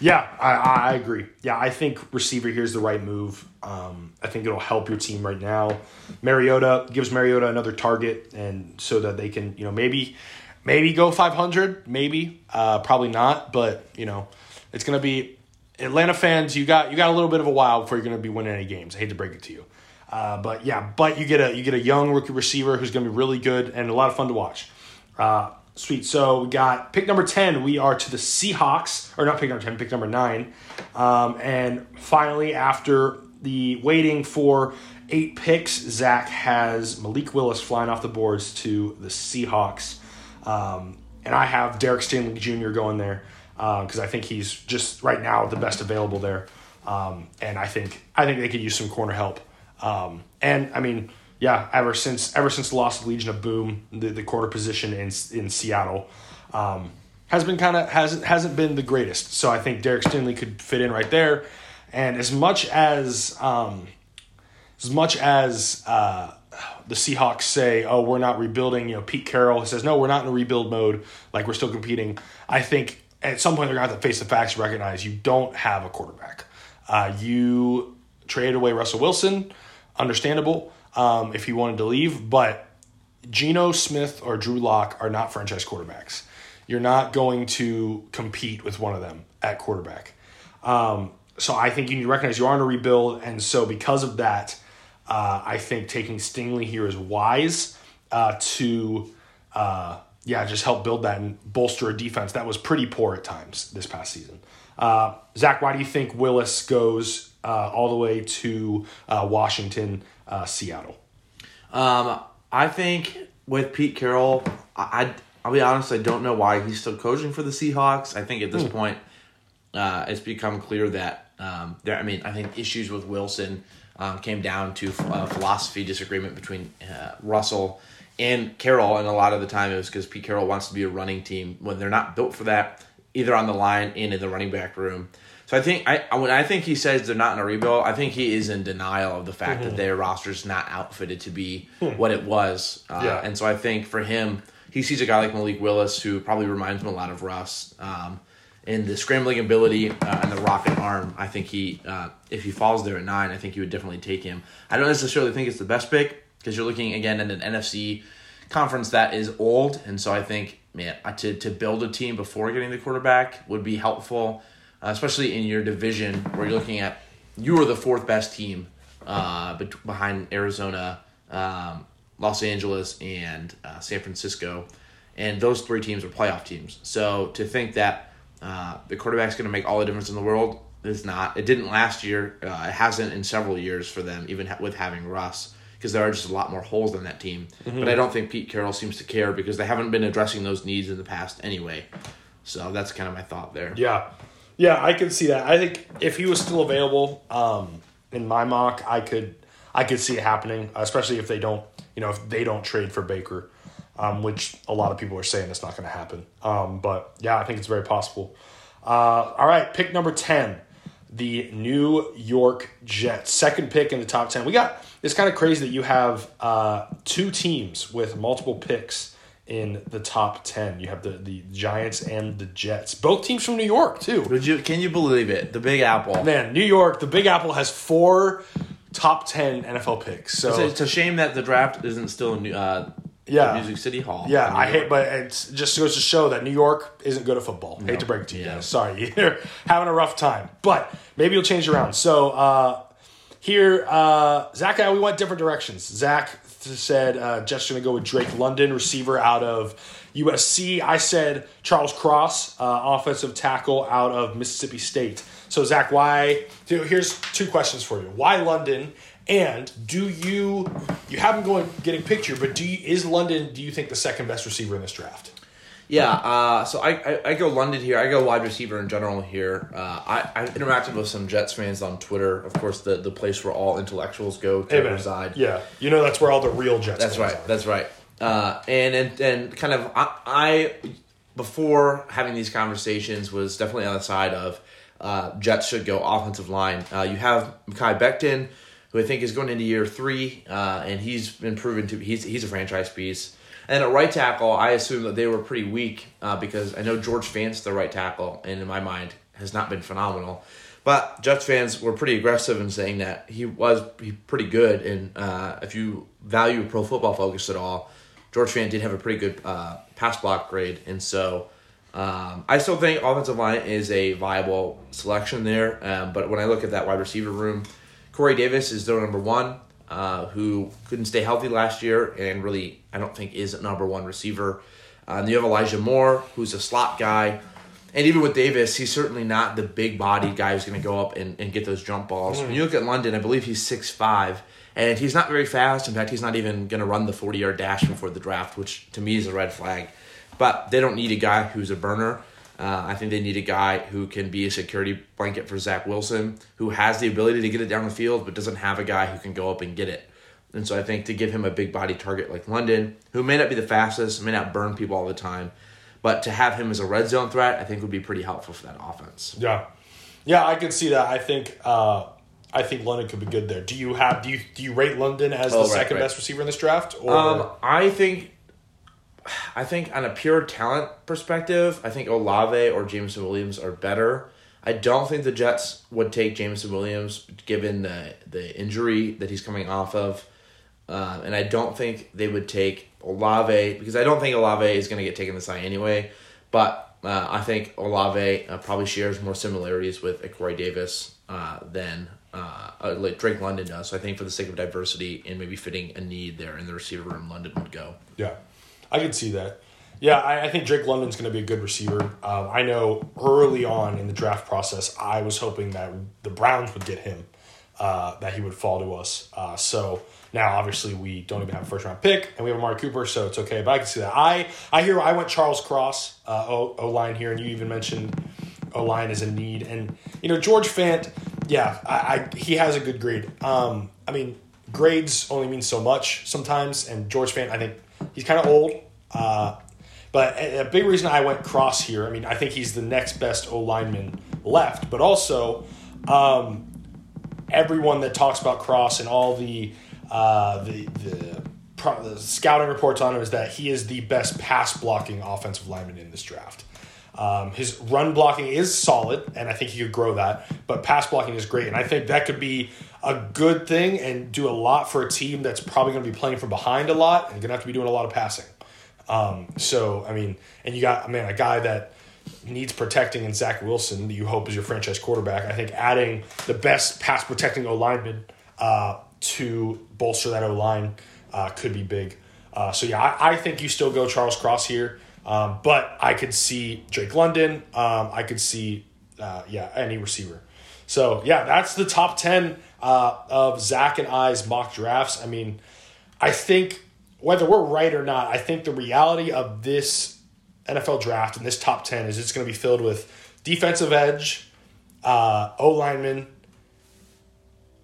Yeah, I, I agree. Yeah, I think receiver here's the right move. Um, I think it'll help your team right now. Mariota gives Mariota another target, and so that they can, you know, maybe, maybe go 500, maybe, uh, probably not, but you know, it's gonna be Atlanta fans. You got you got a little bit of a while before you're gonna be winning any games. I hate to break it to you, uh, but yeah, but you get a you get a young rookie receiver who's gonna be really good and a lot of fun to watch. Uh, sweet. So we got pick number 10. We are to the Seahawks, or not pick number 10, pick number 9. Um, and finally, after the waiting for eight picks, Zach has Malik Willis flying off the boards to the Seahawks. Um, and I have Derek Stingley Jr. going there because I think he's just right now the best available there. Um, and I think I think they could use some corner help. Um, and I mean, yeah, ever since ever since the loss of Legion of Boom, the, the corner position in in Seattle um, has been kind of hasn't hasn't been the greatest. So I think Derek Stingley could fit in right there. And as much as um, as much as uh, the Seahawks say, "Oh, we're not rebuilding," you know, Pete Carroll says, "No, we're not in a rebuild mode. Like we're still competing." I think at some point they're gonna have to face the facts, recognize you don't have a quarterback. Uh, you traded away Russell Wilson, understandable um, if he wanted to leave, but Geno Smith or Drew Lock are not franchise quarterbacks. You're not going to compete with one of them at quarterback. Um, so I think you need to recognize you are in a rebuild, and so because of that, uh, I think taking Stingley here is wise uh, to, uh, yeah, just help build that and bolster a defense that was pretty poor at times this past season. Uh, Zach, why do you think Willis goes uh, all the way to uh, Washington, Seattle? Um, I think with Pete Carroll, I, I will be honest, I don't know why he's still coaching for the Seahawks. I think at this hmm. point, it's become clear that um, there. I mean, I think issues with Wilson um, came down to a philosophy disagreement between uh, Russell and Carroll, and a lot of the time it was because Pete Carroll wants to be a running team when they're not built for that, either on the line and in the running back room. So I think I when I think he says they're not in a rebuild, I think he is in denial of the fact mm-hmm. that their roster is not outfitted to be hmm. what it was. Uh, yeah. And so I think for him, he sees a guy like Malik Willis who probably reminds him a lot of Russ. Um, in the scrambling ability uh, and the rocket arm, I think he, uh, if he falls there at nine, I think you would definitely take him. I don't necessarily think it's the best pick because you're looking again at an NFC conference that is old, and so I think man to to build a team before getting the quarterback would be helpful, uh, especially in your division where you're looking at you are the fourth best team uh, behind Arizona, um, Los Angeles, and uh, San Francisco, and those three teams are playoff teams. So to think that uh, the quarterback's going to make all the difference in the world. is not. It didn't last year. Uh, it hasn't in several years for them, even ha- with having Russ, because there are just a lot more holes in that team. Mm-hmm. But I don't think Pete Carroll seems to care because they haven't been addressing those needs in the past anyway. So that's kind of my thought there. Yeah, yeah, I can see that. I think if he was still available, um, in my mock, I could, I could see it happening, especially if they don't, you know, if they don't trade for Baker um, which a lot of people are saying it's not going to happen. Um, but yeah, I think it's very possible. Uh, all right, pick number 10, the New York Jets. Second pick in the top 10. We got, it's kind of crazy that you have uh, two teams with multiple picks in the top 10. You have the, the Giants and the Jets. Both teams from New York, too. Would you, can you believe it? The Big Apple. Man, New York, the Big Apple has four top 10 NFL picks. So it's a, it's a shame that the draft isn't still uh, yeah. Music City Hall. Yeah, I hate, but it just goes to show that New York isn't good at football. No. Hate to break it to you yeah. guys. Sorry, you're having a rough time, but maybe you'll change around. So uh, here, uh, Zach and I, we went different directions. Zach said uh, Jets going to go with Drake London, receiver out of USC. I said Charles Cross, uh, offensive tackle out of Mississippi State. So Zach, why? Here's two questions for you. Why London? And do you you have him going getting picture, but do you, is London? Do you think the second best receiver in this draft? Yeah, uh, so I, I, I go London here. I go wide receiver in general here. Uh, I I interacted with some Jets fans on Twitter. Of course, the, the place where all intellectuals go to Amen. reside. Yeah, you know that's where all the real Jets. That's right. Are. That's right. Uh, and and and kind of I, I before having these conversations was definitely on the side of uh, Jets should go offensive line. Uh, you have Mekhi Becton who I think is going into year three, uh, and he's been proven to he's he's a franchise piece. And at right tackle, I assume that they were pretty weak uh, because I know George Fant, the right tackle, and in my mind has not been phenomenal. But Jets fans were pretty aggressive in saying that he was pretty good, and uh, if you value Pro Football Focus at all, George Fant did have a pretty good uh, pass block grade, and so. Um, I still think offensive line is a viable selection there, um, but when I look at that wide receiver room, Corey Davis is their number one, uh, who couldn't stay healthy last year and really, I don't think, is a number one receiver. Uh, and you have Elijah Moore, who's a slot guy. And even with Davis, he's certainly not the big bodied guy who's going to go up and, and get those jump balls. Mm. When you look at London, I believe he's six five, and he's not very fast. In fact, he's not even going to run the 40 yard dash before the draft, which to me is a red flag. but they don't need a guy who's a burner. Uh, I think they need a guy who can be a security blanket for Zach Wilson, who has the ability to get it down the field, but doesn't have a guy who can go up and get it. And so I think to give him a big body target like London, who may not be the fastest, may not burn people all the time, but to have him as a red zone threat, I think would be pretty helpful for that offense. Yeah, yeah, I could see that. I think uh, I think London could be good there. Do you have do you do you rate London as Oh, the right, second right. best receiver in this draft? Or Um, I think, I think on a pure talent perspective, I think Olave or Jameson Williams are better. I don't think the Jets would take Jameson Williams given the the injury that he's coming off of, uh, and I don't think they would take Olave because I don't think Olave is going to get taken this high anyway. But uh, I think Olave uh, probably shares more similarities with Corey Davis uh, than uh, uh, like Drake London does. So I think for the sake of diversity and maybe fitting a need there in the receiver room, London would go. Yeah, I could see that. Yeah, I, I think Drake London's going to be a good receiver. Um, I know early on in the draft process, I was hoping that the Browns would get him, uh, that he would fall to us. Uh, so now, obviously, we don't even have a first round pick, and we have Amari Cooper, so it's okay. But I can see that. I I hear I went Charles Cross uh, O line here, and you even mentioned O line is a need, and you know George Fant, yeah, I, I he has a good grade. Um, I mean, grades only mean so much sometimes, and George Fant, I think he's kind of old. Uh, but a, big reason I went cross here, I mean, I think he's the next best O lineman left, but also um, everyone that talks about cross and all the uh, the the, the scouting reports on him is that he is the best pass blocking offensive lineman in this draft. Um, his run blocking is solid, and I think he could grow that. But pass blocking is great, and I think that could be a good thing and do a lot for a team that's probably going to be playing from behind a lot and going to have to be doing a lot of passing. Um, so I mean, and you got man a guy that needs protecting in Zach Wilson that you hope is your franchise quarterback. I think adding the best pass protecting O lineman uh, to bolster that O line uh, could be big. Uh, so yeah, I, I think you still go Charles Cross here, um, but I could see Drake London. Um, I could see uh, yeah any receiver. So yeah, that's the top ten uh, of Zach and I's mock drafts. I mean, I think whether we're right or not, I think the reality of this NFL draft and this top 10 is it's going to be filled with defensive edge, uh, O linemen,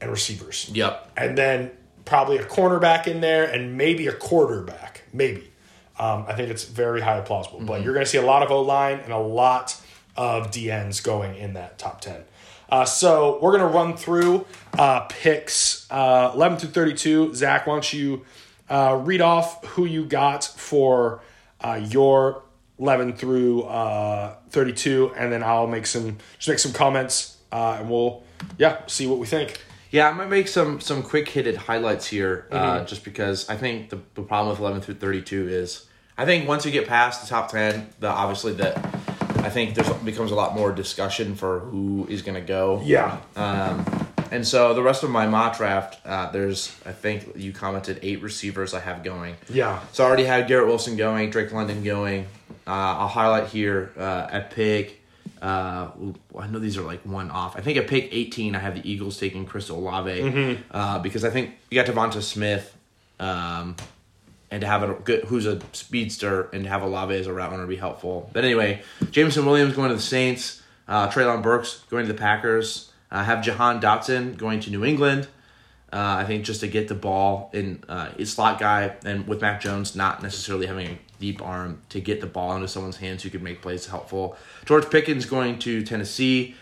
and receivers. Yep. And then probably a cornerback in there and maybe a quarterback. Maybe. Um, I think it's very highly plausible. But you're going to see a lot of O line and a lot of DNs going in that top 10. Uh, so we're going to run through uh, picks uh, 11 through 32. Zach, why don't you uh, read off who you got for uh, your 11 through uh, 32, and then I'll make some just make some comments, uh, and we'll yeah see what we think. Yeah, I'm gonna make some some quick hitted highlights here, uh, just because I think the, the problem with 11 through 32 is I think once you get past the top 10, the obviously that I think there's becomes a lot more discussion for who is gonna go. Yeah, Um, and so the rest of my mock draft, uh, there's I think you commented eight receivers I have going. yeah, So I already had Garrett Wilson going, Drake London going. Uh, I'll highlight here uh, at pick. Uh, I know these are like one off. I think at pick 18, I have the Eagles taking Chris Olave uh, because I think you got DeVonta Smith, um, and to have a good who's a speedster and to have Olave as a route runner would be helpful. But anyway, Jameson Williams going to the Saints, uh, Treylon Burks going to the Packers. I have Jahan Dotson going to New England. Uh, I think just to get the ball in uh, his slot guy, and with Mac Jones not necessarily having a deep arm to get the ball into someone's hands who could make plays helpful. George Pickens going to Tennessee,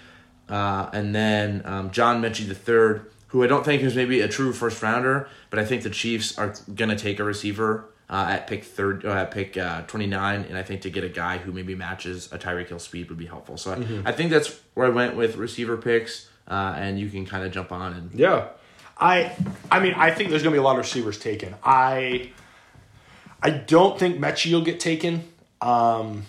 uh, and then um, John Metchie the third, who I don't think is maybe a true first rounder, but I think the Chiefs are gonna take a receiver uh, at pick third, uh, at pick uh, twenty nine, and I think to get a guy who maybe matches a Tyreek Hill speed would be helpful. So I, I think that's where I went with receiver picks, uh, and you can kind of jump on and yeah. I I mean I think there's gonna be a lot of receivers taken. I I don't think Metchie will get taken. Um,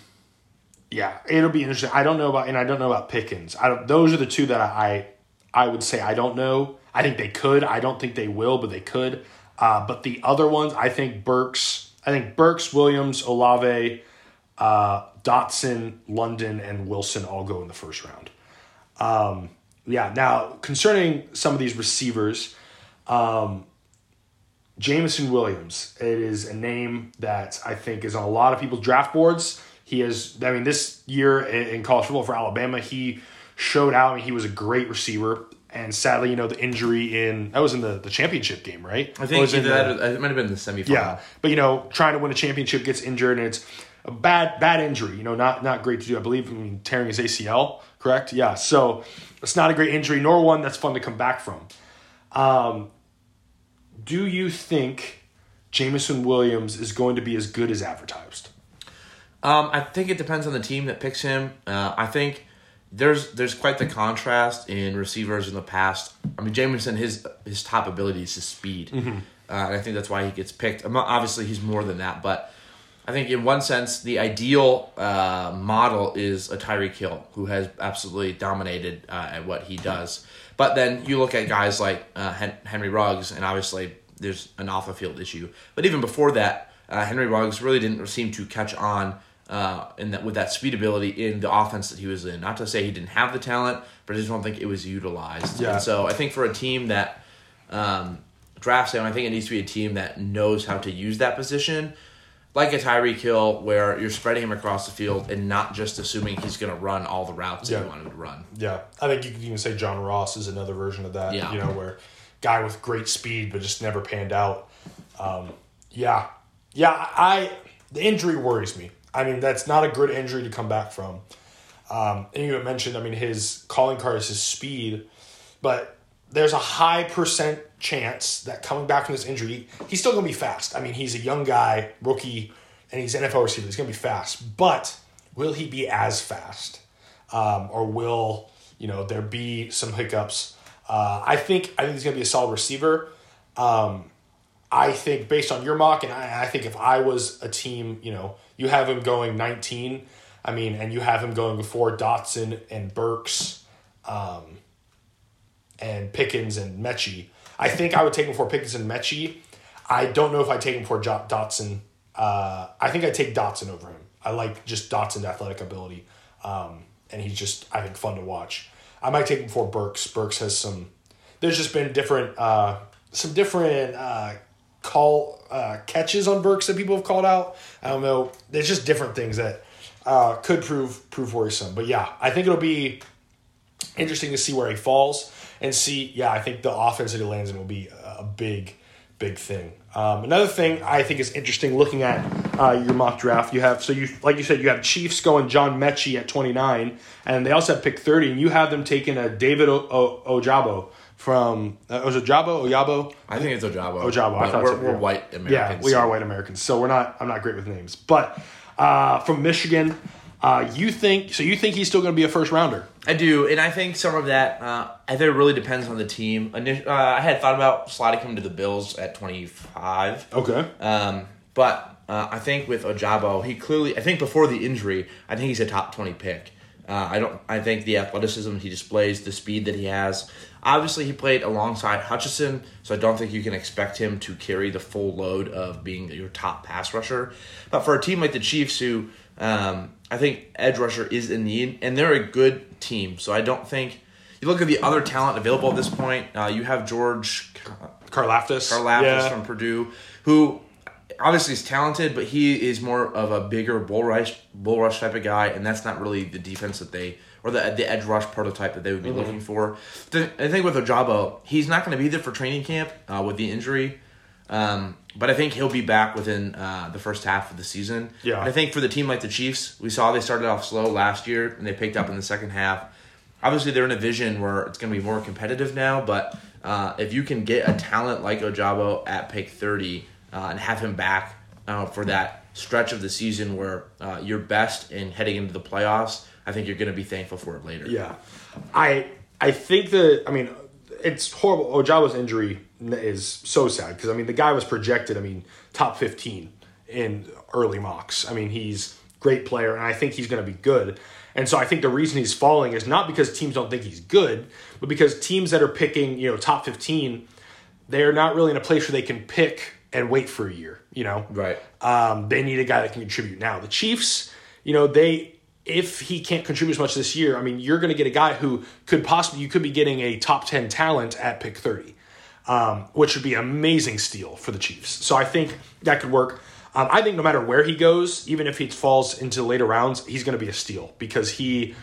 yeah, it'll be interesting. I don't know about and I don't know about Pickens. I don't. Those are the two that I I would say I don't know. I think they could. I don't think they will, but they could. Uh, but the other ones, I think Burks. I think Burks, Williams, Olave, uh, Dotson, London, and Wilson all go in the first round. Um, yeah. Now concerning some of these receivers, um, Jameson Williams. It is a name that I think is on a lot of people's draft boards. He is, I mean, this year in college football for Alabama, he showed out. I mean, he was a great receiver. And sadly, you know, the injury in, that was in the, the championship game, right? I think either that the- it might have been the semifinal. yeah, but you know, trying to win a championship gets injured, and it's a bad bad injury. You know, not not great to do. I believe I mean tearing his ACL, correct? Yeah, so it's not a great injury, nor one that's fun to come back from. Um, do you think Jameson Williams is going to be as good as advertised? Um, I think it depends on the team that picks him. Uh, I think there's there's quite the contrast in receivers in the past. I mean, Jameson his his top ability is his speed, uh, and I think that's why he gets picked. Obviously, he's more than that, but I think in one sense the ideal uh, model is a Tyreek Hill who has absolutely dominated uh, at what he does. But then you look at guys like uh, Henry Ruggs, and obviously there's an off the field issue. But even before that, uh, Henry Ruggs really didn't seem to catch on uh, in that with that speed ability in the offense that he was in. Not to say he didn't have the talent, but I just don't think it was utilized. Yeah. And so I think for a team that um, drafts him, I think it needs to be a team that knows how to use that position. Like a Tyreek Hill, where you're spreading him across the field and not just assuming he's going to run all the routes that Yeah. you want him to run. Yeah, I think you could even say John Ross is another version of that. Yeah. you know, where guy with great speed but just never panned out. Um, yeah, yeah. I the injury worries me. I mean, that's not a good injury to come back from. Um, and you mentioned, I mean, his calling card is his speed, but there's a high percent chance that coming back from this injury, he's still going to be fast. I mean, he's a young guy, rookie, and he's an NFL receiver. He's going to be fast, but will he be as fast, um, or will you know there be some hiccups? Uh, I think I think he's going to be a solid receiver. Um, I think based on your mock, and I, I think if I was a team, you know, you have him going 19. I mean, and you have him going before Dotson and Burks, um, and Pickens and Metchie. I think I would take him for Pickens and Metchie. I don't know if I take him for jo- Dotson. Uh, I think I take Dotson over him. I like just Dotson's athletic ability, um, and he's just I think fun to watch. I might take him for Burks. Burks has some. There's just been different, uh, some different uh, call uh, catches on Burks that people have called out. I don't know. There's just different things that uh, could prove prove worrisome. But yeah, I think it'll be interesting to see where he falls and see. Yeah, I think the offense that he lands in will be a big, big thing. Um, another thing I think is interesting looking at uh, your mock draft, you have so you like you said you have Chiefs going John Metchie at twenty nine, and they also have pick thirty, and you have them taking a David o- o- Ojabo from uh, was it Ojabo Ojabo? I think it's Ojabo. Ojabo, I thought we're, so, we're white Americans. Yeah, we are white Americans, so we're not. I'm not great with names, but uh, from Michigan, uh, you think so? You think he's still going to be a first rounder? I do, and I think some of that. Uh, I think it really depends on the team. Init- Uh, I had thought about sliding him to the Bills at twenty five. Okay. Um, but uh, I think with Ojabo, he clearly. I think before the injury, I think he's a top twenty pick. Uh, I don't. I think the athleticism he displays, the speed that he has. Obviously, he played alongside Hutchinson, so I don't think you can expect him to carry the full load of being your top pass rusher. But for a team like the Chiefs, who um, I think edge rusher is in need, and they're a good team, so I don't think. You look at the other talent available at this point. Uh, you have George Karlaftis. Karlaftis Yeah. from Purdue, who obviously is talented, but he is more of a bigger bull rush bull rush type of guy, and that's not really the defense that they or the the edge rush prototype that they would be looking for. The, I think with Ojabo, he's not going to be there for training camp uh, with the injury. Um, but I think he'll be back within uh, the first half of the season. Yeah. And I think for the team like the Chiefs, we saw they started off slow last year and they picked up in the second half. Obviously, they're in a vision where it's going to be more competitive now. But uh, if you can get a talent like Ojabo at pick thirty uh, and have him back uh, for that stretch of the season where uh, you're best in heading into the playoffs, I think you're going to be thankful for it later. Yeah, I I think that I mean it's horrible. Ojabo's injury is so sad because I mean the guy was projected. I mean top fifteen in early mocks. I mean he's great player and I think he's going to be good. And so I think the reason he's falling is not because teams don't think he's good, but because teams that are picking you know top fifteen, they're not really in a place where they can pick and wait for a year. You know, Right. um, they need a guy that can contribute now. The Chiefs, you know, they if he can't contribute as much this year, I mean, you're going to get a guy who could possibly you could be getting a top ten talent at pick thirty. um, which would be amazing steal for the Chiefs. So I think that could work. Um, I think no matter where he goes, even if he falls into later rounds, he's going to be a steal because he,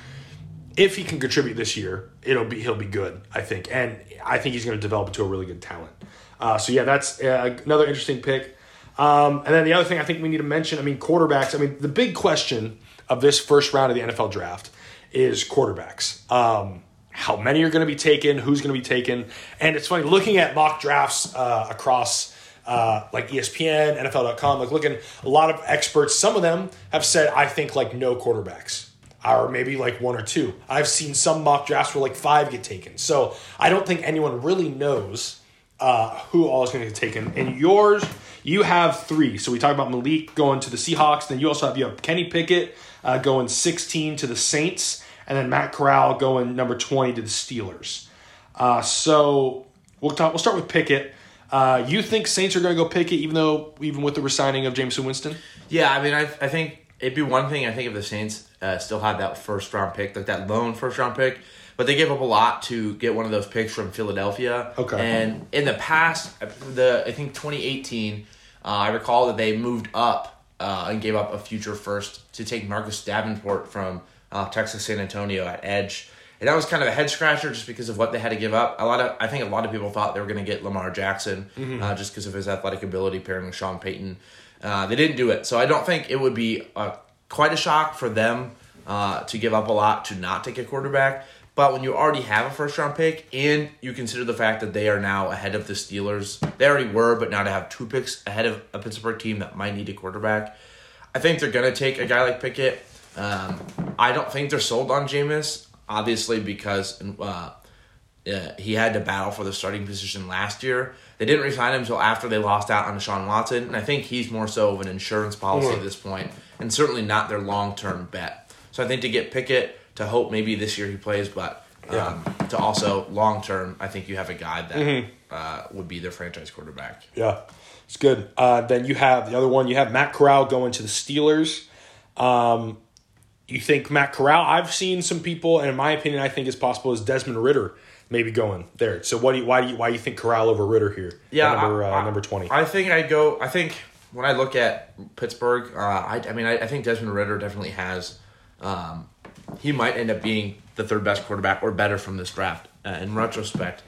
if he can contribute this year, it'll be he'll be good. I think, and I think he's going to develop into a really good talent. Uh, so yeah, that's uh, another interesting pick. Um, and then the other thing I think we need to mention, I mean, quarterbacks. I mean, the big question of this first round of the NFL draft is quarterbacks. Um, how many are going to be taken? Who's going to be taken? And it's funny looking at mock drafts uh, across uh, like ESPN, NFL.com, like looking, a lot of experts, some of them have said, I think like no quarterbacks, or maybe like one or two. I've seen some mock drafts where like five get taken. So I don't think anyone really knows uh, who all is going to get taken. And yours, you have three. So we talked about Malik going to the Seahawks. Then you also have you have Kenny Pickett uh, going 16 to the Saints, and then Matt Corral going number 20 to the Steelers. Uh, so we'll talk. We'll start with Pickett. Uh, you think Saints are going to go Pickett, even though even with the resigning of Jameis Winston? Yeah, I mean, I, I think it'd be one thing. I think if the Saints uh, still had that first round pick, like that lone first round pick, but they gave up a lot to get one of those picks from Philadelphia. Okay. And in the past, the I think 2018, uh, I recall that they moved up uh, and gave up a future first to take Marcus Davenport from uh, Texas San Antonio at edge. And that was kind of a head scratcher just because of what they had to give up. A lot of I think a lot of people thought they were going to get Lamar Jackson uh, just because of his athletic ability pairing with Sean Payton. Uh, they didn't do it, so I don't think it would be uh, quite a shock for them uh, to give up a lot to not take a quarterback. But when you already have a first round pick and you consider the fact that they are now ahead of the Steelers, they already were, but now to have two picks ahead of a Pittsburgh team that might need a quarterback, I think they're going to take a guy like Pickett. Um, I don't think they're sold on Jameis, obviously, because uh, uh, he had to battle for the starting position last year. They didn't resign him until after they lost out on Deshaun Watson, and I think he's more so of an insurance policy at this point, and certainly not their long term bet. So I think to get Pickett, to hope maybe this year he plays, but um, to also long term, I think you have a guy that uh, would be their franchise quarterback. Yeah, it's good. Uh, then you have the other one. You have Matt Corral going to the Steelers. Um, you think Matt Corral? I've seen some people, and in my opinion, I think it's possible is Desmond Ridder maybe going there. So what do you, why do you, why do you think Corral over Ridder here? Yeah, number I- uh, I- number twenty. I think I'd go. I think when I look at Pittsburgh, uh, I, I mean, I, I think Desmond Ridder definitely has. Um, he might end up being the third best quarterback or better from this draft uh, in retrospect.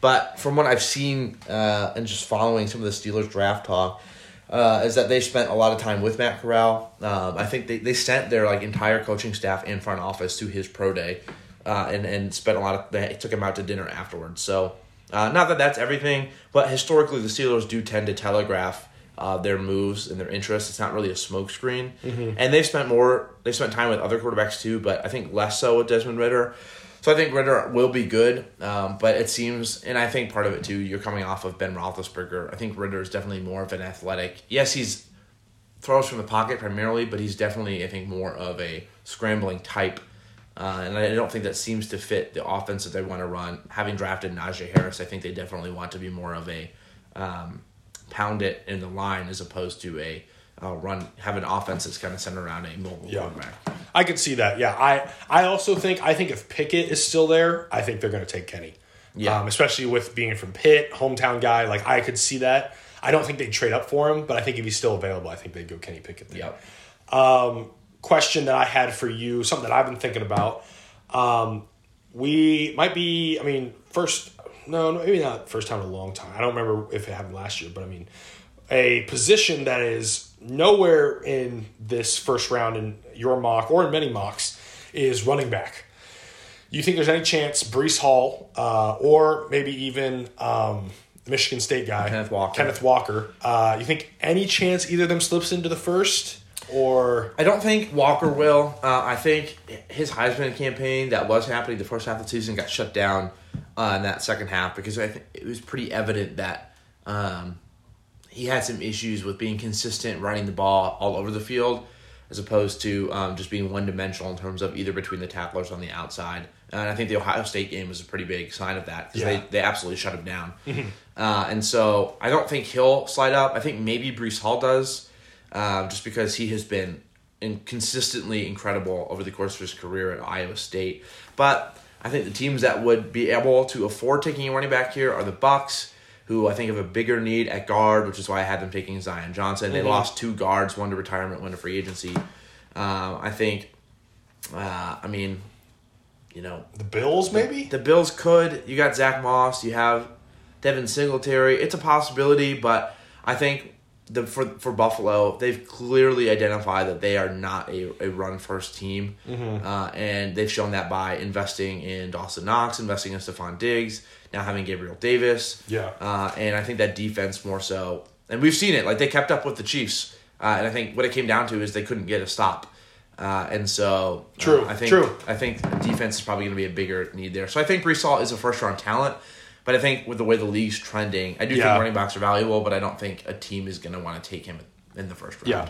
But from what I've seen uh, and just following some of the Steelers draft talk, uh, is that they spent a lot of time with Matt Corral. Um, I think they, they sent their like entire coaching staff and front office to his pro day, uh, and and spent a lot of they took him out to dinner afterwards. So uh, not that that's everything, but historically the Steelers do tend to telegraph uh, their moves and their interests. It's not really a smokescreen, and they've spent more they spent time with other quarterbacks too, but I think less so with Desmond Ridder. So I think Ridder will be good, um, but it seems, and I think part of it too, you're coming off of Ben Roethlisberger. I think Ridder is definitely more of an athletic. Yes, he's throws from the pocket primarily, but he's definitely I think more of a scrambling type. Uh, and I don't think that seems to fit the offense that they want to run. Having drafted Najee Harris, I think they definitely want to be more of a um, pound it in the line as opposed to a uh, run have an offense that's kind of centered around a mobile Yeah. quarterback. I could see that. Yeah, I I also think I think if Pickett is still there, I think they're going to take Kenny. Yeah. um, especially with being from Pitt, hometown guy. Like I could see that. I don't think they'd trade up for him, but I think if he's still available, I think they'd go Kenny Pickett. There. Yep. question that I had for you, something that I've been thinking about. Um, we might be, I mean, first, no, no, maybe not first time in a long time. I don't remember if it happened last year, but I mean, a position that is nowhere in this first round in your mock or in many mocks is running back. You think there's any chance Breece Hall uh, or maybe even um, the Michigan State guy, Kenneth Walker. Kenneth Walker, uh, you think any chance either of them slips into the first or I don't think Walker will. Uh, I think his Heisman campaign that was happening the first half of the season got shut down uh, in that second half because I think it was pretty evident that um, he had some issues with being consistent running the ball all over the field as opposed to um, just being one dimensional in terms of either between the tacklers on the outside. And I think the Ohio State game was a pretty big sign of that because Yeah. they, they absolutely shut him down. uh, and so I don't think he'll slide up. I think maybe Breece Hall does um, just because he has been in consistently incredible over the course of his career at Iowa State. But I think the teams that would be able to afford taking a running back here are the Bucks. who I think have a bigger need at guard, which is why I had them taking Zion Johnson. They lost two guards, one to retirement, one to free agency. Um, I think, uh, I mean, you know, The Bills, maybe. the Bills could. You got Zach Moss. You have Devin Singletary. It's a possibility, but I think the for for Buffalo, they've clearly identified that they are not a, a run first team, uh, and they've shown that by investing in Dawson Knox, investing in Stefon Diggs, now having Gabriel Davis. Yeah. uh, and I think that defense more so, and we've seen it. Like they kept up with the Chiefs, uh, and I think what it came down to is they couldn't get a stop. Uh, and so, uh, True, I think true. I think defense is probably going to be a bigger need there. So I think Breece Hall is a first round talent, but I think with the way the league's trending, I do Yeah. think running backs are valuable, but I don't think a team is going to want to take him in the first round. Yeah,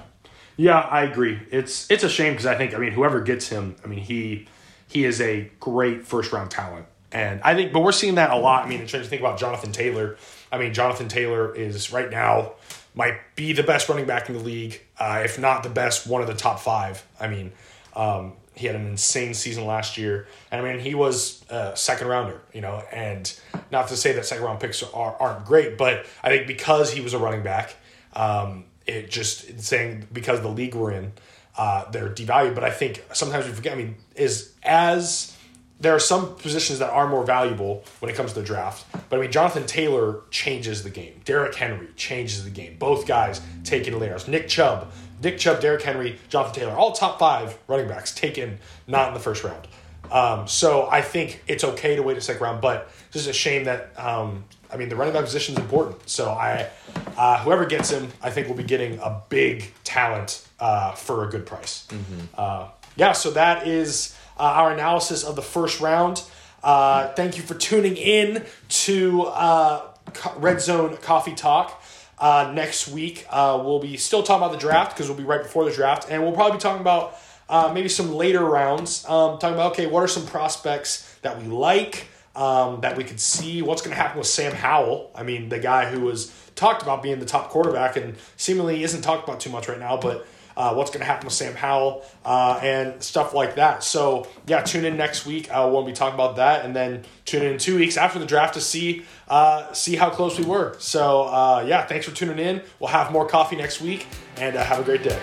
yeah, I agree. It's it's a shame because I think I mean whoever gets him, I mean he he is a great first round talent, and I think but we're seeing that a lot. I mean, in terms of think about Jonathan Taylor. I mean, Jonathan Taylor is right now might be the best running back in the league, uh, if not the best, one of the top five. I mean. Um, he had an insane season last year, and I mean he was a second rounder, you know. And not to say that second round picks are, aren't great, but I think because he was a running back, um, it just saying because the league we're in, uh, they're devalued. But I think sometimes we forget. I mean, is as there are some positions that are more valuable when it comes to the draft. But I mean, Jonathan Taylor changes the game. Derrick Henry changes the game. Both guys taken layers. Nick Chubb, Nick Chubb, Derrick Henry, Jonathan Taylor, all top five running backs taken not in the first round. Um, so I think it's okay to wait a second round, but it's just a shame that um, I mean the running back position is important. So I, uh, whoever gets him, I think will be getting a big talent uh, for a good price. Uh, yeah, so that is uh, our analysis of the first round. Uh, thank you for tuning in to uh, Red Zone Coffee Talk. Uh, next week, uh, we'll be still talking about the draft because we'll be right before the draft, and we'll probably be talking about uh, maybe some later rounds. Um, talking about okay, what are some prospects that we like, um, that we could see, what's going to happen with Sam Howell? I mean, the guy who was talked about being the top quarterback and seemingly isn't talked about too much right now, but uh, what's going to happen with Sam Howell uh, and stuff like that. So yeah, tune in next week. We'll be talking about that, and then tune in two weeks after the draft to see uh, see how close we were. So uh, yeah, thanks for tuning in. We'll have more coffee next week, and uh, have a great day.